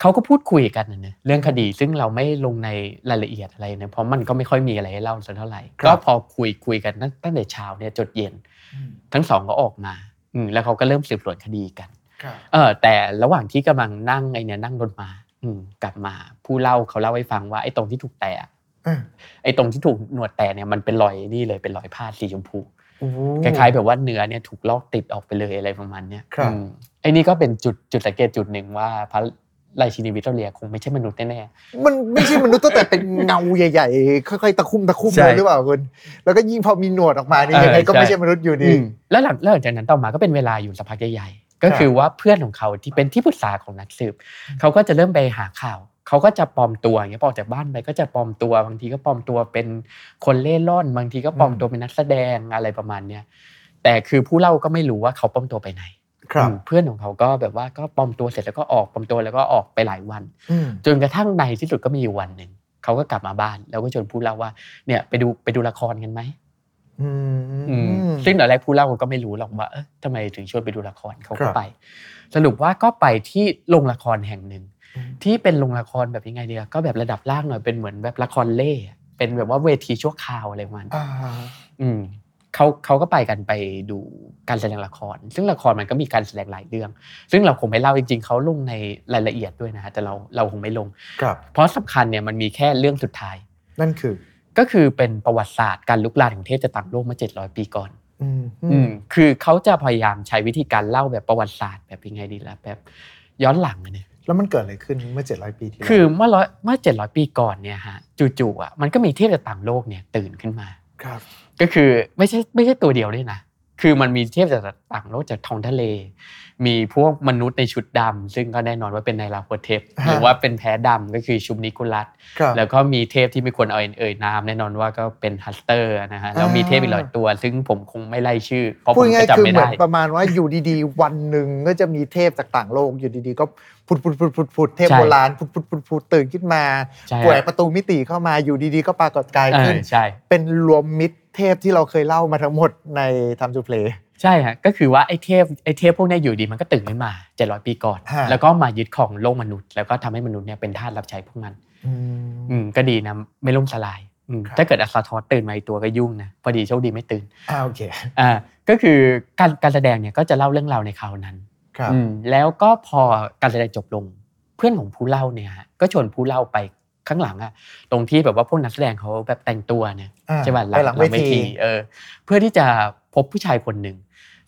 เขาก็พูดคุยกันนะเนี่ยเรื่องคดีซึ่งเราไม่ลงในรายละเอียดอะไรนะเพราะมันก็ไม่ค่อยมีอะไรให้เล่าสักเท่าไหร่ก็พอคุยคุยกันตั้งตั้งแต่เช้าเนี่ยจดเย็น ทั้งสองก็ออกมาอืมแล้วเขาก็เริ่มสืบสวนคดีกันครับเออแต่ระหว่างที่กำลังนั่งไอเนี่ยนั่งรถมา อืมกลับมาผู้เล่าเขาเล่าให้ฟังว่าไอ้ตรงที่ถูกแตะอะ ไอ้ตรงที่ถูกหนวดแตะเนี่ยมันเป็นรอยนี่เลยเป็นรอยผ้าสีชมพูโอ้โหคล้ายๆแบบว่าเนื้อเนี่ยถูกลอกติดออกไปเลยอะไรประมาณเนี้ยครับอืมไอ้นี่ก็เป็นจุดจุดสังเกตจุดหนึ่งว่าพระราชินีวิกตอเรียคงไม่ใช่มนุษย์แน่มันไม่ใช่มนุษย์ตั้งแต่เป็นเงาใหญ่ๆ ค่อยๆตะคุ่มตะคุ่มใช่เลยหรือเปล่าคุณแล้วก็ยิ่งพอมีหนวดออกมานี่เออยังไงก็ใช่ไม่ใช่มนุษย์อยู่ๆดีอืมแล้วหลังแล้วหลังจากนั้นต่อมาก็เป็นเวลาอยู่สักพักใหญ่ๆ ก็คือว่าเพื่อนของเขาที่เป็นที่ปรึกษาของนักสืบเขาก็จะเริ่มไปหาข่าว เขาก็จะปลอมตัวอย่างเงี้ยพอออกจากบ้านไปก็จะปลอมตัว บางทีก็ปลอมตัวเป็นคนเล่ร่อน บางทีก็ปลอมตัวเป็นนักแสดงอะไรประมาณเนี้ยแต่คือผู้เล่าก็ไม่รู้ว่าเขาปลอมตัวไปไหนครับอืมเพื่อนของเขาก็แบบว่าก็ปลอมตัวเสร็จแล้วก็ออกปลอมตัวแล้วก็ออกไปหลายวันอืมจนกระทั่งในที่สุดก็มีอยู่วันหนึ่งเขาก็กลับมาบ้าน แล้วก็ชวนผู้เล่าว่าเนี่ยไปดูไปดูละครกันไหมอือืมมซึ่งตอนแรกผู้เล่าก็ไม่รู้หรอกว่าเอ๊ะทำไมถึงชวนไปดูละครเขาครัก็บไป สรุปว่าก็ไปที่โรงละครแห่งหนึ่งอืม ที่เป็นโรงละครแบบยังไงดีอะก็แบบระดับล่างหน่อยเป็นเหมือนแบบละครเล่อะเป็นแบบว่าเวทีชั่วคราวอะไรประมาณนั้นอ่าอืมเขาเขาก็ไปกันไปดูการแสดงละคร ซึ่งละครมันก็มีการแสดงหลายเรื่อง ซึ่งเราคงไม่เล่าจริง ๆเขาลงในรายละเอียดด้วยนะฮะแต่เราเราคงไม่ลงครับเพราะสำคัญเนี่ยมันมีแค่เรื่องสุดท้าย นั่นคือ ก็คือเป็นประวัติศาสตร์การลุกลามของเทพจะต่างโลกมา700ปีก่อนอืมอืมคือเขาจะพยายามใช้วิธีการเล่าแบบประวัติศาสตร์แบบยังไงดีล่ะแบบย้อนหลังอะเนี่ย แล้วมันเกิดอะไรขึ้นเมื่อ 700 ปีที่แล้วคือเมื่อร้อยเมื่อ 700 ปีก่อนเนี่ยฮะจู่ๆอะมันก็มีเทพจากต่างโลกเนี่ยตื่นขึ้นมาครับ ก็คือไม่ใช่ไม่ใช่ตัวเดียวด้วยนะ คือมันมีเทพจากต่างโลกจากท้องทะเล มีพวกมนุษย์ในชุดดำซึ่งก็แน่นอนว่าเป็นไนลาโคเทปฮะหรือว่าเป็นแพ้ดำก็คือชุมนิกุลัสครับแล้วก็มีเทพที่ไม่ควรเอาเอ่ยนามแน่นอนว่าก็เป็นฮัสเตอร์นะฮะแล้วมีเทพอีกหลายตัว ซึ่งผมคงไม่ไล่ชื่อเพราะผพูดมง่าก็ยๆจำคือไม่เหมือได้นประมาณว่าอยู่ดีๆ วันหนึ่งก็จะมีเทพจากต่างโลกอยู่ดีๆ ก็พุดพุดพุดพุดพุดเทพใช่โบราณพุดพุดพุดพุดตื่นขึ้นมาใช่แหวกประตูมิติเข้ามาอยู่ดีๆ ก็ปรากฏกายเอขึ้อนใช่เป็นรวมมิตร เทพที่เราเคยเล่ามาทั้งหมดในทำจูเพลใช่ฮะก็คือว่าไอ้เทพไอ้เทพพวกเนี้ยอยู่ดีมันก็ตื่นขึ้นมา700ปีก่อนฮะแล้วก็มายึดของโลกมนุษย์ แล้วก็ทำให้มนุษย์เนี่ยเป็นทาสรับใช้พวกมันอืมก็ดีนะไม่ล่มสลายอืมครับถ้าเกิดอัสซาทอสตื่นมาอีกตัวก็ยุ่งนะพอดีโชคดีไม่ตื่นอ่าโอเคอ่าก็คือการการแสดงเนี่ยก็จะเล่าเรื่องราวในคราวนั้นครับอืมแล้วก็พอการแสดงจบลง เพื่อนของผู้เล่าเนี่ยฮะก็ชวนผู้เล่าไป ข้างหลังอะตรงที่แบบว่าพวกนักแสดงเขาแบบแต่งตัวเนี่ยอ่าใช่ป่ะไปหลังเวทีเออเพื่อที่จะพบผู้ชายคนหนึ่ง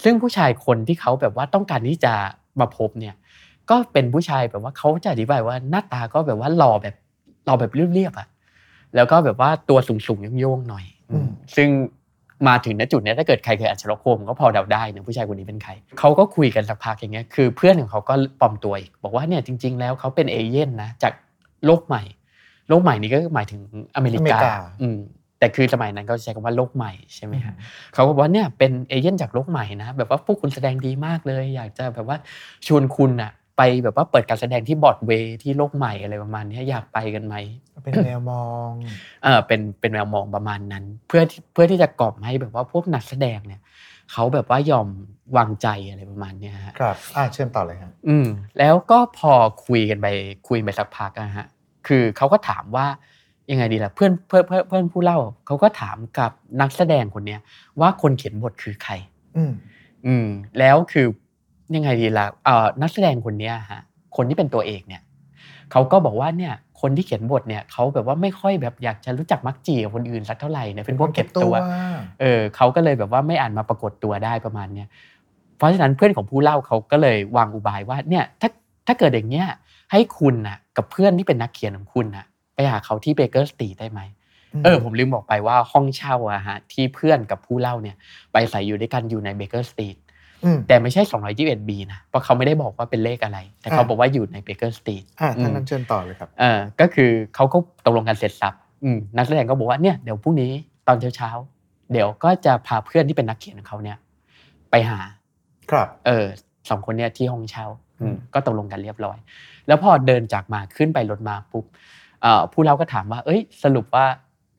ซึ่งผู้ชายคนที่เขาแบบว่าต้องการที่จะมาพบเนี่ย ก็เป็นผู้ชายแบบว่าเขาจะอธิบายว่าหน้าตาก็แบบว่าหล่อแบบหล่อแบบเรียบๆอะแล้วก็แบบว่าตัวสูงๆโยงๆหน่อยอืมซึ่งมาถึงณจุดเนี้ยถ้าเกิดใครเคยอ่านชลโคมก็พอเดาได้นะผู้ชายคนนี้เป็นใครเขาก็คุยกันสักพักอย่างเงี้ยคือเพื่อนของเขาก็ปลอมตัวอีกบอกว่าเนี่ยจริง ๆ แล้วเขาเป็นเอเย่นนะจากโลกใหม่ โลกใหม่นี้ก็หมายถึงอเมริอเมริกากาอืมแต่คือสมัยนั้นเขาใช้คำว่าโลกใหม่ใช่ไหมฮะเขาก็บอกว่าเนี่ยเป็นเอเย่นจากโลกใหม่นะแบบว่าพวกคุณแสดงดีมากเลย อยากจะแบบว่าชวนคุณอะไปแบบว่าเปิดการแสดงที่บอร์ดเวย์ที่โลกใหม่อะไรประมาณเนี้ยอยากไปกันไหมเป็นแนวมองเออเป็นเป็นแนวมองประมาณนั้น เพื่อที่เพื่อที่จะกล่อมให้แบบว่าพวกนักแสดงเนี่ยเขาแบบว่ายอมวางใจอะไรประมาณเนี้ยฮะครับอ่าเชิญต่อเลยครับอืมแล้วก็พอคุยกันไปคุยไปสักพักนะฮะ คือเขาก็ถามว่ายังไงดีล่ะเพื่อนเพื่อนเพื่อนเพื่อนผู้เล่าเขาก็ถามกับนักแสดงคนเนี้ยว่าคนเขียนบทคือใคร อืมอืมแล้วคือยังไงดีล่ะเอ่อนักแสดงคนเนี้ยฮะคนที่เป็นตัวเอกเนี่ยเขาก็บอกว่าเนี่ยคนที่เขียนบทเนี่ยเขาแบบว่าไม่ค่อยแบบอยากจะรู้จักมักจีกับคนอื่นสักเท่าไหร่เนี่ยเป็นพวกเก็บตัว เออเขาก็เลยแบบว่าไม่อ่านมาปรากฏตัวได้ประมาณเนี้ยเพราะฉะนั้นเพื่อนของผู้เล่าเขาก็เลยวางอุบายว่าเนี่ยถ้าถ้าเกิดอย่างเงี้ย ให้คุณน่ะกับเพื่อนที่เป็นนักเขียนของคุณน่ะไปหาเขาที่เบเกอร์สตรีทได้ไหมเออผมลืมบอกไปว่าห้องเช่าอะฮะที่เพื่อนกับผู้เล่าเนี่ย ไปอาศัยอยู่ด้วยกันอยู่ในเบเกอร์สตรีทอืมแต่ไม่ใช่ 221B นะเพราะเขาไม่ได้บอกว่าเป็นเลขอะไร แต่เขาอ่าบอกว่าอยู่ในเบเกอร์สตรีทอ่าท่านนั้นเชิญต่อเลยครับเออก็คือเขาก็ตกลงกันเสร็จสรรพอืมนักแสดงก็บอกว่าเนี่ยเดี๋ยวพรุ่งนี้ตอนเช้าๆเดี๋ยวก็จะพาเพื่อนที่เป็นนักเขียนของเขาเนี่ย ไปหา ครับ เออสองคนเนี่ยที่ห้องเช่าอืมอืมก็ตกลงกันเรียบร้อย แล้วพอเดินจากมาขึ้นไปรถมาปุ๊บเอ่อผู้เล่าก็ถามว่า เอ้ย สรุปว่า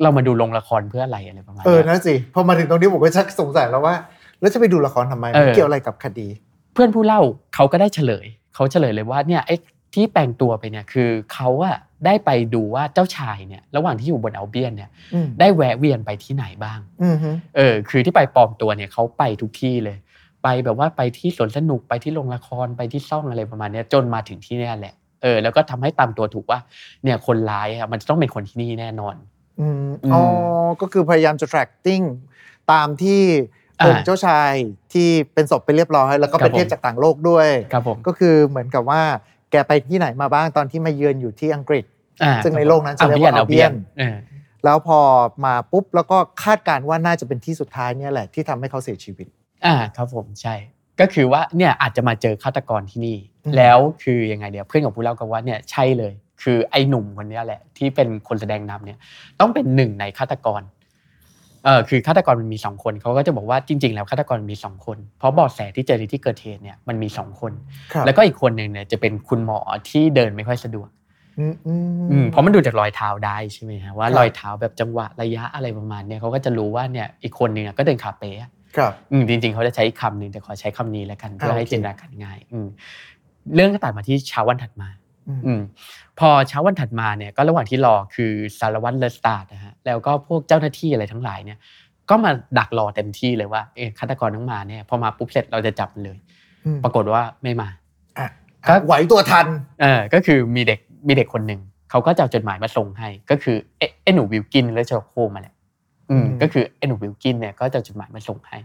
เรามาดูโรงละครเพื่ออะไรอะไรประมาณเออเนี้ยนั่นสิพอมาถึงตรงนี้ผมก็ชักสงสัยแล้วว่า แล้วจะไปดูละครทำไมเอมันอเกี่ยวอะไรกับคดี เพื่อนผู้เล่าเขาก็ได้เฉลยเขาเฉลยเลยว่าเนี่ยไอ้ที่แปลงตัวไปเนี่ยคือเขาอะได้ไปดูว่าเจ้าชายเนี่ย ระหว่างที่อยู่บนอัลเบียนเนี่ยอืมได้แวะเวียนไปที่ไหนบ้างอืมฮึเออ คือที่ไปปลอมตัวเนี่ยเขาไปทุกที่เลย ไปแบบว่าไปที่สวนสนุกไปที่โรงละครไปที่ซ่องอะไรประมาณเนี้ยจนมาถึงที่เนี่ยแหละ เออแล้วก็ทำให้ตามตัวถูกว่าเนี่ยคนร้ายอะมันจะต้องเป็นคนที่นี่แน่นอนอืมอืมอ๋อก็คือพยายามจะ tracking ตามที่อ่าองค์เจ้าชายที่เป็นศพไปเรียบร้อยแล้วก็ครับเป็นเทพผมจากต่างโลกด้วยครับผมก็คือเหมือนกับว่า แกไปที่ไหนมาบ้างตอนที่มาเยือนอยู่ที่อังกฤษอ่าซึ่งในโลกนั้นจะเรียกว่าอัลเบียน Albion เออแล้วพอมาปุ๊บแล้วก็คาดการณ์ว่าน่าจะเป็นที่สุดท้ายเนี่ยแหละที่ทำให้เขาเสียชีวิต อ่าครับผมใช่ ก็คือว่าเนี่ยอาจจะมาเจอฆาตกรที่นี่อืมแล้วคือยังไงเดี๋ยวเพื่อนของผู้เล่าก็ว่าเนี่ยใช่เลย คือไอ้หนุ่มคนเนี้ยแหละที่เป็นคนแสดงนำเนี่ยต้องเป็นหนึ่งในฆาตกรเออคือฆาตกรมันมีสองคนเขาก็จะบอกว่าจริง ๆ แล้วฆาตกรมีสองคน เพราะเบาะแสที่เจอในที่เกิดเหตุเนี่ยมันมีสองคนครับแล้วก็อีกคนหนึ่งเนี่ยจะเป็นคุณหมอที่เดินไม่ค่อยสะดวกอืมอืมอืมเพราะมันดูจากรอยเท้าได้ใช่ไหมฮะว่าครับรอยเท้าแบบจังหวะระยะอะไรประมาณเนี่ยเขาก็จะรู้ว่าเนี่ยอีกคนหนึ่งอะก็เดินขาเป๊ะ ครับอืมจริง ๆเขาจะใช้อีกคำหนึ่งแต่ขอใช้คำนี้แล้วกันเพื่อให้โอเคจินตนาการง่าย อืมเรื่องก็ตัดมาที่เช้าวันถัดมาอืมอืมพอเช้าวันถัดมาเนี่ยก็ระหว่างที่รอคือสารวัตรเลสตาร์ดนะฮะแล้วก็พวกเจ้าหน้าที่อะไรทั้งหลายเนี่ย ก็มาดักรอเต็มที่เลยว่าเอ๊ะฆาตกรต้องมาเนี่ยพอมาปุ๊บเสร็จเราจะจับมันเลยอืมปรากฏว่าไม่มาอะก็ไหวตัวทันเออก็คือมีเด็กมีเด็กคนหนึ่งเขาก็จะเอาจดหมายมาส่งให้ ก็คือเอเอหนูวิลกินและเชอร์โคมาแหละอืมอืม ก็คือเอหนูวิลกินเนี่ยก็จะเอาจดหมายมาส่งให้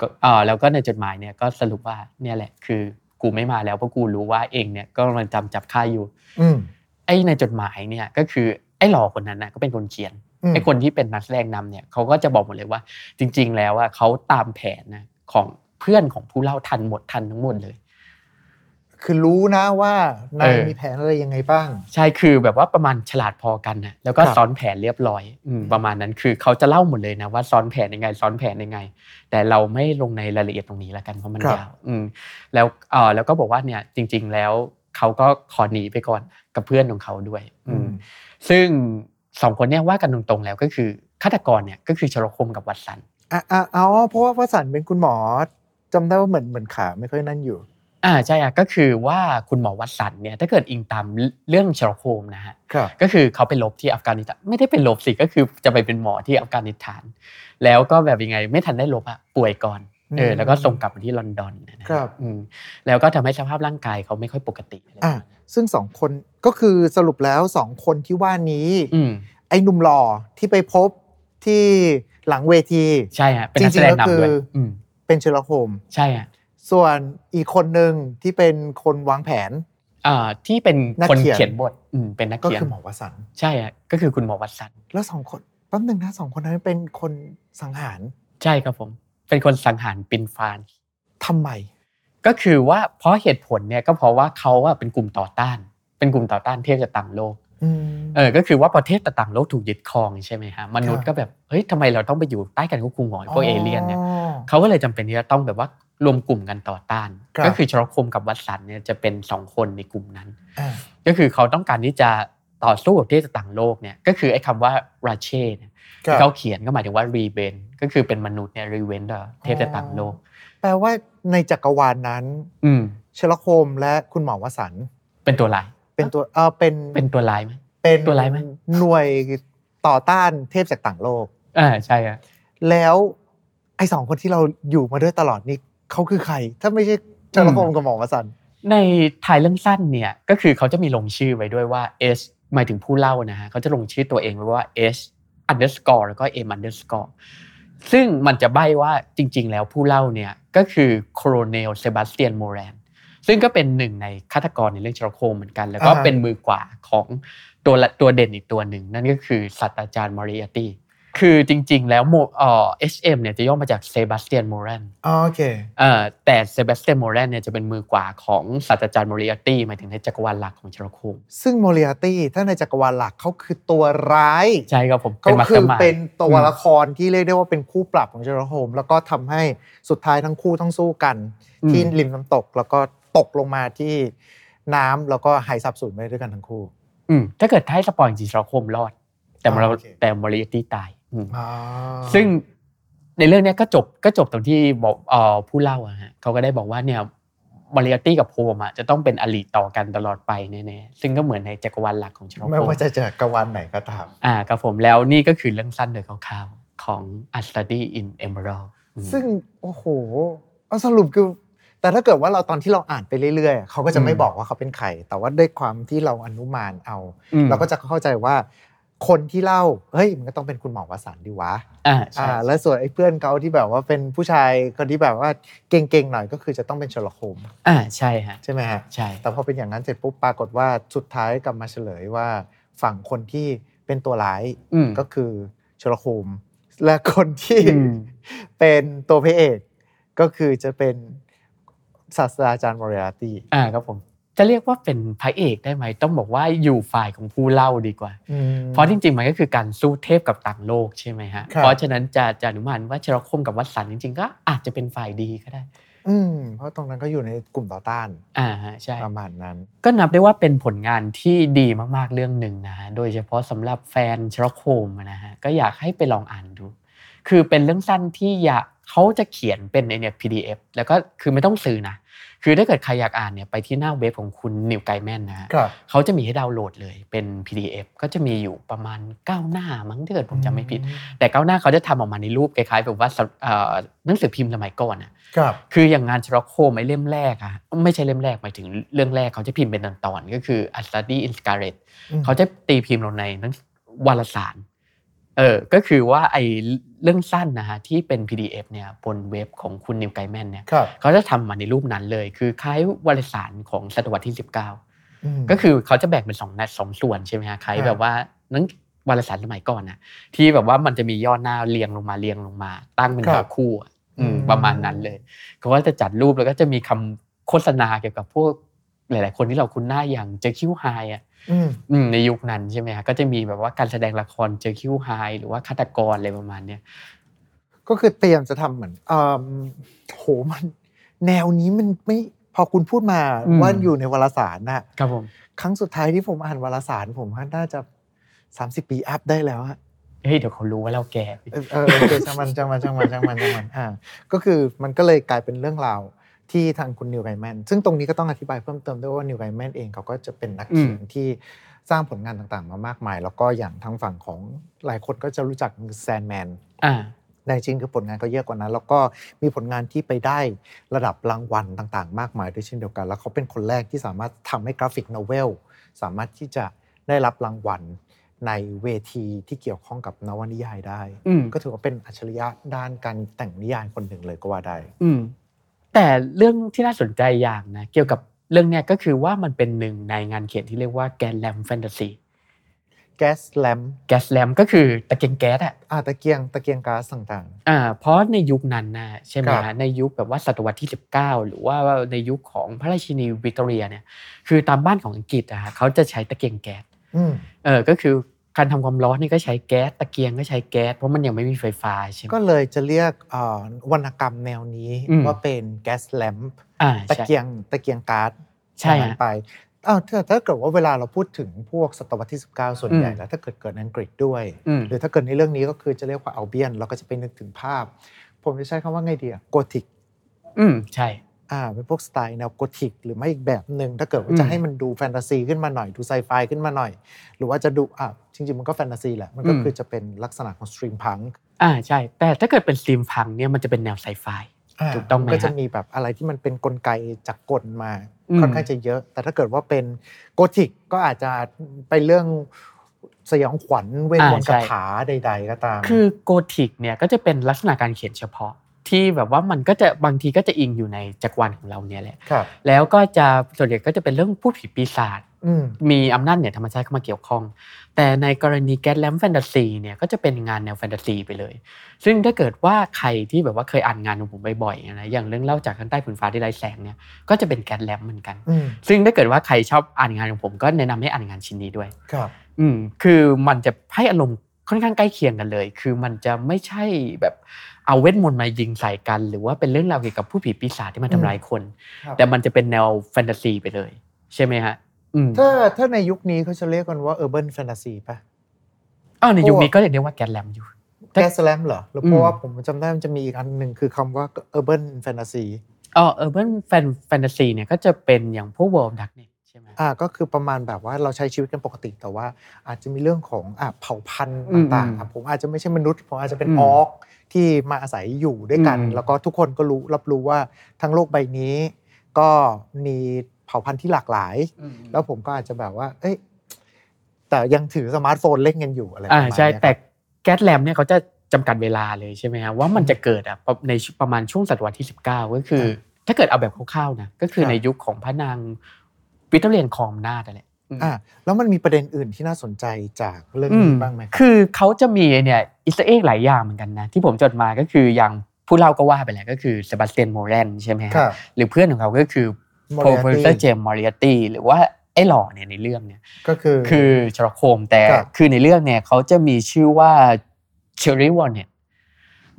ก็เออแล้วก็ในจดหมายเนี่ยก็สรุปว่าเนี่ยแหละคือ กูไม่มาแล้วเพราะกูรู้ว่าเองเนี่ยก็กำลังจำจับค่าอยู่อืมไอ้ในจดหมายเนี่ยก็คือไอ้หล่อคนนั้นนะก็เป็นคนเขียนอืมไอ้คนที่เป็นนักแสดงนำเนี่ยเขาก็จะบอกหมดเลยว่า จริง ๆ แล้วว่าเขาตามแผนนะของเพื่อนของผู้เล่าทันหมดทันทั้งหมดเลย คือรู้นะว่านายเออมีแผนอะไรยังไงบ้าง ใช่คือแบบว่าประมาณฉลาดพอกันนะแล้วก็ครับซ้อนแผนเรียบร้อยอืมประมาณนั้นคือเขาจะเล่าหมดเลยนะว่าซ้อนแผนยังไง ซ้อนแผนยังไง แต่เราไม่ลงในรายละเอียดตรงนี้แล้วกันเพราะมันยาวอืมแล้วเออแล้วก็บอกว่าเนี่ยจริง ๆ แล้วเขาก็ขอหนีไปก่อนกับเพื่อนของเขาด้วย อืมซึ่งสองคนเนี่ยว่ากันตรงๆแล้วก็คือฆาตกรเนี่ยก็คือชลคมกับวัตสันอะอะเอาเพราะว่าพระสันเป็นคุณหมอจำได้ว่าเหมือนเหมือนขาไม่ค่อยนั่นอยู่ อ่าใช่อะก็คือว่าคุณหมอวัตสันเนี่ยถ้าเกิดอิงตามเรื่องชลโคมนะฮะครับก็คือเขาไปลบที่อัฟกานิสถานไม่ได้ไปลบสิก็คือจะไปเป็นหมอที่อัฟกานิสถาน แล้วก็แบบยังไงไม่ทันได้ลบอะป่วยก่อนเอออืมแล้วก็ส่งกลับมาที่ลอนดอนนะครับอืมแล้วก็ทำให้สภาพร่างกายเขาไม่ค่อยปกติอะไรอะซึ่งสองคนก็คือสรุปแล้วสองคนที่ว่านี้อืมไอ้หนุ่มหล่อที่ไปพบที่หลังเวทีใช่ฮะเป็นนักแสดงนำด้วยจริงๆแล้วคืออือืมเป็นเชลโฮมใช่ฮะ ส่วนอีกคนหนึ่งที่เป็นคนวางแผนอ่าที่เป็นนักคนเขียนเขียนบทอืมเป็นนักก็เขียนคือหมอวสันต์ใช่ฮะก็คือคุณหมอวัตสันแล้วสองคนแป๊บหนึ่งนะสองคนนั้นเป็นคนสังหารใช่ครับผม เป็นคนสังหารปินฟานทำไม ก็คือว่าเพราะเหตุผลเนี่ยก็เพราะว่าเขาอะเป็นกลุ่มต่อต้าน เป็นกลุ่มต่อต้านเทพจากต่างโลกอืมเออก็คือว่าประเทศต่างโลกถูกยึดครองใช่ไหมฮะมนุษย์ครับก็แบบเฮ้ยทำไมเราต้องไปอยู่ใต้การควบคุมของไอ้พวกเอเลี่ยนเนี่ยอ๋อเขาก็เลยจำเป็นที่จะต้องแบบว่า รวมกลุ่มกันต่อต้านครับก็คือชลคมกับวัตสันเนี่ยจะเป็นสองคนในกลุ่มนั้นอ่าก็คือเขาต้องการที่จะต่อสู้กับประเทศต่างโลกเนี่ยก็คือไอ้คำว่าราเช่เนี่ยครัที่บเขาเขียนก็หมายถึงว่ารีเวนก็คือเป็นมนุษย์เนี่ยรีเวนต่อเทพจากต่างโลก แปลว่าในจักรวาลนั้น อืมเชลโคมและคุณหมอวสันต์เป็นตัวร้ายเป็นตัวเออเป็นเป็นตัวร้ายไหมเป็นตัวร้ายไหมหน่วยต่อต้านเทพจากต่างโลกอ่าใช่อะแล้วไอ้สองคนที่เราอยู่มาด้วยตลอดนี้ เขาคือใคร ถ้าไม่ใช่เชลโคมกับหมอวสันต์ในถ่ายเรื่องสั้นเนี่ยก็คือเขาจะมีลงชื่อไว้ด้วยว่า S หมายถึงผู้เล่านะฮะเขาจะลงชื่อตัวเองไว้ว่า S underscore แล้วก็ M underscore ซึ่งมันจะใบ้ว่าจริง ๆ แล้วผู้เล่าเนี่ยก็คือ Colonel เซบาสเตียนโมแรนซึ่งก็เป็นหนึ่งในฆาตกรในเรื่องเชอร์ล็อกโฮมส์เหมือนกัน แล้วก็อ่าฮะเป็นมือขวาของตัวละตัวเด่นอีกตัวหนึ่ง นั่นก็คือศาสตราจารย์มอริอาตี้ คือจริง ๆ แล้วโมเอ่อ SM เนี่ยจะย่อมาจากเซบาสเตียนโมเรนอ๋อโอเคเอ่อแต่เซบาสเตียนโมเรนเนี่ยจะเป็นมือขวาของศาสตราจารย์มอริอาตี้หมายถึงในจักรวาลหลักของเชอร์ล็อกโฮมส์ซึ่งโมเรียตี้ถ้าในจักรวาลหลักเขาคือตัวร้าย ใช่ครับผมเขาคือ mastermind เป็นตัวอืมละครที่เรียกได้ว่าเป็นคู่ปรับของเชอร์ล็อกโฮมส์แล้วก็ทำให้สุดท้ายทั้งคู่ต้องสู้กันอืมที่ริมน้ำตกแล้วก็ตกลงมาที่น้ำแล้วก็หายสาบสูญไปด้วยกันทั้งคู่ อืมถ้าเกิดให้ spoil จริงๆเชอร์ล็อกโฮมส์รอด แต่มออ่าโอเคแต่มอริอาตี้ตายอืมอ๋อ ซึ่งในเรื่องเนี้ยก็จบก็จบตรงที่บอกเอ่อผู้เล่าอะฮะเขาก็ได้บอกว่าเนี่ยมาริอาตี้กับโฮมอะจะต้องเป็นอลิต่อกันตลอดไปแน่ๆซึ่งก็เหมือนในจักรวาลหลักของชโนไม่โคว่าจะเจอกัวันไหนก็ตามอ่าครับผมแล้วนี่ก็คือเรื่องสั้นโดยคร่าวๆของ A Study in Emerald อืมซึ่งโอ้โหเอาสรุปคือแต่ถ้าเกิดว่าเราตอนที่เราอ่านไปเรื่อยๆเขาก็จะไม่อืมบอกว่าเขาเป็นใคร แต่ว่าด้วยความที่เราอนุมานเอาอืมเราก็จะเข้าใจว่า คนที่เล่าเฮ้ยมันก็ต้องเป็นคุณหมอวสันต์ดีวะอ่าใช่อ่าแล้วส่วนไอ้เพื่อนเขาที่แบบว่าเป็นผู้ชายคนที่แบบว่าเก่งๆหน่อยก็คือจะต้องเป็นเชอร์ล็อกโฮมส์อ่าใช่ฮะใช่ไหมฮะใช่แต่พอเป็นอย่างนั้นเสร็จปุ๊บปรากฏว่าสุดท้ายกลับมาเฉลยว่าฝั่งคนที่เป็นตัวร้ายอืมก็คือเชอร์ล็อกโฮมส์และคนที่อืมเป็นตัวพระเอกก็คือจะเป็นศาสตราจารย์มอริอาตี้อ่าครับผม จะเรียกว่าเป็นพระเอกได้ไหมต้องบอกว่าอยู่ฝ่ายของผู้เล่าดีกว่า เพราะจริงๆมันก็คือการสู้เทพกับต่างโลกใช่ไหมฮะครับเพราะฉะนั้นจะจะอนุมานว่าเชอร์ล็อกโฮมส์กับวัตสันจริงๆ ก็อาจจะเป็นฝ่ายดีก็ได้ อืมเพราะตรงนั้นก็อยู่ในกลุ่มต่อต้านอ่าฮะใช่ประมาณนั้น ก็นับได้ว่าเป็นผลงานที่ดีมากๆเรื่องหนึ่งนะฮะโดยเฉพาะสำหรับแฟนเชลโคมนะฮะก็อยากให้ไปลองอ่านดู คือเป็นเรื่องสั้นที่อยากเขาจะเขียนเป็นในเนี่ย PDF แล้วก็คือไม่ต้องซื้อนะ คือถ้าเกิดใครอยากอ่านเนี่ยไปที่หน้าเว็บของคุณนิวไกแมนนะฮะครับเขาจะมีให้ดาวน์โหลดเลยเป็น PDF ก็จะมีอยู่ประมาณ 9 หน้ามั้งถ้าเกิดผมจำไม่ผิด แต่9หน้าเขาจะทำออกมาในรูปคล้ายๆแบบว่าสเอ่อหนังสือพิมพ์สมัยก่อนอะครับคืออย่างงานชร็อกโคมไอ้เล่มแรกอะไม่ใช่เล่มแรกหมายถึงเรื่องแรกเขาจะพิมพ์เป็นตอนๆก็คือ A Study in Scarlet อืมเขาจะตีพิมพ์ลงในหนังวารสาร เออก็คือว่าไอ้เรื่องสั้นนะฮะที่เป็น PDF เนี่ยบนเว็บของคุณนิวไกแมนเนี่ยครับเขาจะทำมาในรูปนั้นเลย คือคล้ายวารสารของศตวรรษที่ 19อืมก็คือเขาจะแบ่งเป็นสองนัดสองส่วนใช่ไหมฮะคล้ายครับแบบว่าหนังวารสารสมัยก่อนนะที่แบบว่ามันจะมียอดหน้าเรียงลงมาเรียงลงมา ตั้งเป็นครับหาคู่อะอืมอืมประมาณนั้นเลยเขาก็จะจัดรูปแล้วก็จะมีคำโฆษณาเกี่ยวกับพวกหลาย ๆ คนที่เราคุ้นหน้าอย่างเจอคิวไฮอะอืมอืม ในยุคนั้นใช่ไหมฮะก็จะมีแบบว่าการแสดงละครเจอคิวไฮหรือว่าฆาตกรอะไรประมาณเนี้ยก็คือเตรียมจะทำเหมือนเอ่อโหมัน แนวนี้มันไม่พอคุณพูดมาอืมว่าอยู่ในวารสารน่ะครับผมครั้งสุดท้ายที่ผมอ่านวารสาร ผมว่าน่าจะ30ปีอัพได้แล้วอะเฮ้ยเดี๋ยวเขารู้ว่าเราแก่เออเออโอเคช่างมันช่างมันช่างมันช่างมันช่างมันอ่าก็คือมันก็เลยกลายเป็นเรื่องราว ที่ทางคุณนิวไกแมนซึ่งตรงนี้ก็ต้องอธิบายเพิ่มเติมด้วยว่านิวไกแมนเองเขาก็จะเป็นนักเขียนที่สร้างผลงานต่างๆ มามากมาย แล้วก็อย่างทางฝั่งของหลายคนก็จะรู้จักแซนแมนอ่าแต่จริงๆคือผลงานเขาเยอะกว่านั้น แล้วก็มีผลงานที่ไปได้ระดับรางวัลต่างๆ มากมายด้วยเช่นเดียวกัน แล้วเขาเป็นคนแรกที่สามารถทำให้ graphic novel สามารถที่จะได้รับรางวัลในเวทีที่เกี่ยวข้องกับนวนิยายได้อืมก็ถือว่าเป็นอัจฉริยะด้านการแต่งนิยายคนหนึ่งเลยก็ว่าได้อืม แต่เรื่องที่น่าสนใจอย่างนะเกี่ยวกับเรื่องเนี้ยก็คือว่ามันเป็นหนึ่งในงานเขียนที่เรียกว่า gaslamp fantasy gaslamp gaslamp ก็คือตะเกียงแก๊สอะอาตะเกียงตะเกียงก๊าซต่างอ่าเพราะในยุคนั้นนะใช่ไหมฮะครับในยุคแบบว่าศตวรรษที่ 19 หรือว่าในยุคของพระราชินีวิกตอเรียเนี่ยคือตามบ้านของอังกฤษอะฮะเขาจะใช้ตะเกียงแก๊สๆอืมเออก็คือ การทำความร้อนนี่ก็ใช้แก๊สตะเกียงก็ใช้แก๊สเพราะมันยังไม่มีไฟฟ้าใช่ไหมก็เลยจะเรียกเอ่อวรรณกรรมแนวนี้อืมว่าเป็นแก๊สแลมอ่าตะใช่เกียงตะเกียงก๊าซใช่อย่างนั้นฮะไปอ้าวถ้าถ้าเกิดว่าเวลาเราพูดถึงพวกศตวรรษที่ 19 ส่วนอืมใหญ่แล้วถ้าเกิดเกิดในอังกฤษด้วยอืมหรือถ้าเกิดในเรื่องนี้ก็คือจะเรียกว่าอัลเบียนเราก็จะไปนึกถึงภาพ ผมจะใช้คำว่าไงดีอะโกธิก อืมใช่ อ่าเป็นพวกสไตล์แนวโกธิก หรือไม่อีกแบบหนึ่งถ้าเกิดว่าอืมจะให้มันดูแฟนตาซีขึ้นมาหน่อยดูไซไฟขึ้นมาหน่อย หรือว่าจะดูอ่าจริงๆมันก็แฟนตาซีแหละมันก็อืมคือจะเป็นลักษณะของ steampunkอ่าใช่ แต่ถ้าเกิดเป็น steampunk เนี่ยมันจะเป็นแนวไซไฟถูกต้องไหมก็จะฮะมีแบบอะไรที่มันเป็นกลไกจักรกลมาอืมค่อนข้างจะเยอะ แต่ถ้าเกิดว่าเป็นโกธิกก็อาจจะไปเรื่องสยองขวัญเวทมนต์คาถาใด ๆ ก็ตาม คือโกธิกเนี่ยก็จะเป็นลักษณะการเขียนเฉพาะ ที่แบบว่ามันก็จะบางทีก็จะอิงอยู่ในจักรวาลของเราเนี่ยแหละครับแล้วก็จะส่วนใหญ่ก็จะเป็นเรื่องผู้ผีปีศาจอืมมีอำนาจเหนือธรรมชาติเข้ามาเกี่ยวข้อง แต่ในกรณีแก๊สแลมแฟนตาซีเนี่ยก็จะเป็นงานแนวแฟนตาซีไปเลย ซึ่งถ้าเกิดว่าใครที่แบบว่าเคยอ่านงานของผมบ่อยๆนะอย่างเรื่องเล่าจากข้างใต้ผืนฟ้าที่ไร้แสงเนี่ยก็จะเป็นแก๊สแลมเหมือนกันอืมซึ่งถ้าเกิดว่าใครชอบอ่านงานของผมก็แนะนำให้อ่านงานชิ้นนี้ด้วยครับอืมคือมันจะให้อารมณ์ ค่อนข้างใกล้เคียงกันเลย คือมันจะไม่ใช่แบบเอาเวทมนต์มายิงใส่กัน หรือว่าเป็นเรื่องราวเกี่ยวกับภูตผีปีศาจที่มาทำร้ายคนครับแต่มันจะเป็นแนวแฟนตาซีไปเลย ใช่ไหมฮะอืมถ้าถ้าในยุคนี้เขาจะเรียกกันว่า urban fantasy ป่ะอ๋อในยุคนี้ก็เรียกได้ว่า gaslamp อยู่แต่ gaslamp เหรอหรืออืมเพราะว่าผมจำได้มันจะมีอีกอันหนึ่งคือคำว่า urban fantasy อ๋อ urban fan fantasy เนี่ยก็จะเป็นอย่างพวก World of Darkness ใช่ไหมอ่าก็คือประมาณแบบว่าเราใช้ชีวิตกันปกติแต่ว่าอาจจะมีเรื่องของอ่าเผ่าพันธุ์อืมต่างอืมๆอะผมอาจจะไม่ใช่มนุษย์ผมอาจจะเป็นอืมออกที่มาอาศัยอยู่ด้วยกันอืมแล้วก็ทุกคนก็รู้รับรู้ว่าทั้งโลกใบนี้ ก็มีเผ่าพันธุ์ที่หลากหลาย แล้วผมก็อาจจะแบบว่า เอ้ยแต่ยังถือสมาร์ทโฟนเล่นกันอยู่อะไรประอ่ามาณใช่เนี้ยแต่ครับแก๊สแลมเนี่ยเขาจะจำกัดเวลาเลยใช่ไหมฮะว่ามันจะเกิดอะในประมาณช่วงศตวรรษที่ 19 ก็คือ ถ้าเกิดเอาแบบคร่าวๆนะก็คือครับในยุคของพระนาง วิกตอเรียนคอมนาดอะไรอ่าแล้วมันมีประเด็นอื่นที่น่าสนใจจากเรื่องอืนี้มบ้างไหมครับคือเขาจะมีเนี่ยอิสเอ็กหลายอย่างเหมือนกันนะ ที่ผมจดมาก็คืออย่างผู้เล่าก็ว่าไปแล้วก็คือเซบาสเตียนโมเรนใช่ไหมฮะครับหรือเพื่อนของเขาก็คือ Moriarty โปรเฟสเซอร์เจมส์มอริอตี้หรือว่าไอ้หล่อเนี่ยในเรื่องเนี่ยก็คือคือชาร์โคมแต่ครับคือในเรื่องเนี่ยเขาจะมีชื่อว่าเชอรี่วอนเน็ต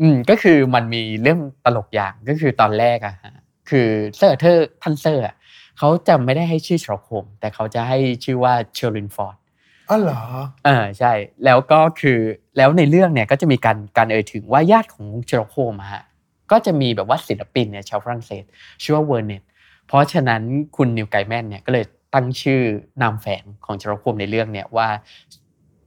อืมก็คือมันมีเรื่องตลกอย่างก็คือตอนแรกอะฮะคือเซอร์อาเธอร์ท่านเซอร์อะ เขาจะไม่ได้ให้ชื่อ Sherlock Holmes แต่เขาจะให้ชื่อว่า Sherrinford อ๋อเหรอเออใช่ แล้วก็คือแล้วในเรื่องเนี่ยก็จะมีการการเอ่ยถึงว่าญาติของ Sherlock Holmes อะฮะก็จะมีแบบว่าศิลปินเนี่ยชาวฝรั่งเศสชื่อว่า Vernet เพราะฉะนั้นคุณ Neil Gaiman เนี่ยก็เลยตั้งชื่อนามแฝงของ Sherlock Holmes ในเรื่องเนี่ยว่า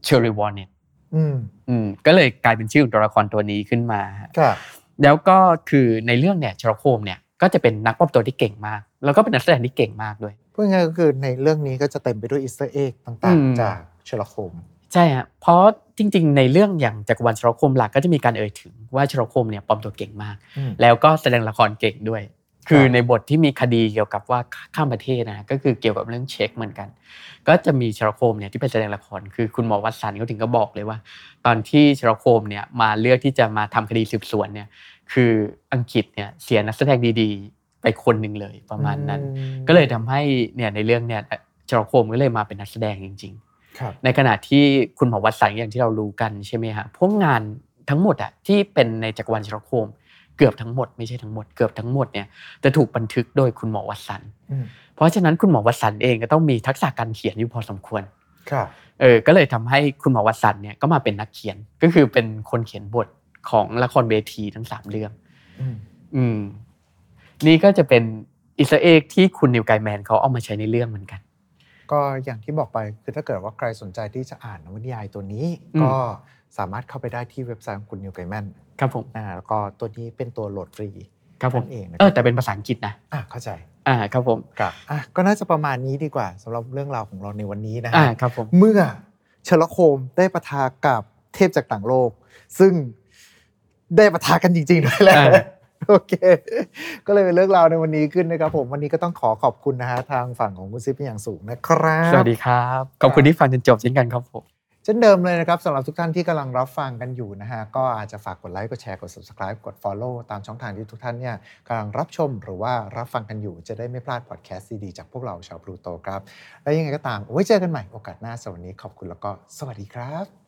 Sherry Vernet อืมอืมก็เลยกลายเป็นชื่อของตัวละครตัวนี้ขึ้นมาฮะครับแล้วก็คือในเรื่องเนี่ย Sherlock Holmes เนี่ย ก็จะเป็นนักปลอมตัวที่เก่งมาก แล้วก็เป็นนักแสดงที่เก่งมากด้วยพูดง่ายๆก็คือในเรื่องนี้ก็จะเต็มไปด้วย Easter egg ต่างอืมๆจาก Sherlockมใช่ฮะเพราะจริง ๆ ในเรื่องอย่างจักรวาล Sherlock Holmes หลักก็จะมีการเอ่ยถึงว่า Sherlock Holmes เนี่ยปลอมตัวเก่งมากอืมแล้วก็แสดงละครเก่งด้วย คือครับในบทที่มีคดีเกี่ยวกับว่าข้ามประเทศนะก็คือเกี่ยวกับเรื่องเช็คเหมือนกัน ก็จะมี Sherlock Holmes เนี่ยที่เป็นแสดงละครคือคุณหมอวัตสันเขาถึงก็บอกเลยว่า ตอนที่ชโรโคมเนี่ยมาเลือกที่จะมาทำคดีสืบสวนเนี่ย คืออังกฤษเนี่ยเสียนักแสดงดีๆ ไปคนหนึ่งเลยประมาณนั้นอืมก็เลยทำให้เนี่ยในเรื่องเนี่ยชโรโคมก็เลยมาเป็นนักแสดงจริงๆครับในขณะที่คุณหมอวัดสันอย่างที่เรารู้กันใช่ไหมฮะพวกงานทั้งหมดอะที่เป็นในจักรวาลชรโคมเกือบทั้งหมดไม่ใช่ทั้งหมดเกือบทั้งหมดเนี่ยจะถูกบันทึกโดยคุณหมอวัดสันอืมเพราะฉะนั้นคุณหมอวัดสันเองก็ต้องมีทักษะการเขียนอยู่พอสมควรครับเออก็เลยทำให้คุณหมอวัดสันเนี่ยก็มาเป็นนักเขียนก็คือเป็นคนเขียนบท ของละครเวทีทั้งสามเรื่อง อืมอืมนี่ก็จะเป็นอิสราเอลที่คุณนิวไกแมนเขาเอามาใช้ในเรื่องเหมือนกัน ก็อย่างที่บอกไปคือถ้าเกิดว่าใครสนใจที่จะอ่านนวนิยายตัวนี้อืมก็สามารถเข้าไปได้ที่เว็บไซต์ของคุณนิวไกแมนครับผมอ่าแล้วก็ตัวนี้เป็นตัวโหลดฟรีครับผมนั่นเองนะเออแต่เป็นภาษาอังกฤษนะอะเข้าใจอ่าครับผมครับอะก็น่าจะประมาณนี้ดีกว่าสำหรับเรื่องราวของเราในวันนี้นะอ่าฮะครับผมเมื่อเชลโคมได้ปะทะกับเทพจากต่างโลก ซึ่ง ได้ปะทะกันจริงๆด้วยแหละอ่าโอเค ก็เลยเป็นเรื่องราวในวันนี้ขึ้นนะครับผม วันนี้ก็ต้องขอขอบคุณนะฮะทางฝั่งของคุณซิปเป็นอย่างสูงนะครับ สวัสดีครับ ขอบคุณที่ฟังจนจบเช่นกันครับผมเช่นเดิมเลยนะครับสำหรับทุกท่านที่กำลังรับฟังกันอยู่นะฮะก็อาจจะฝากกดไลค์กดแชร์กด subscribe กด follow ตามช่องทางที่ทุกท่านเนี่ยกำลังรับชมหรือว่ารับฟังกันอยู่ จะได้ไม่พลาดพอดแคสต์ดีๆจากพวกเราชาวพลูโตครับ และยังไงก็ตามไว้เจอกันใหม่โอกาสหน้าสำหรับวันนี้ขอบคุณแล้วก็สวัสดีครับ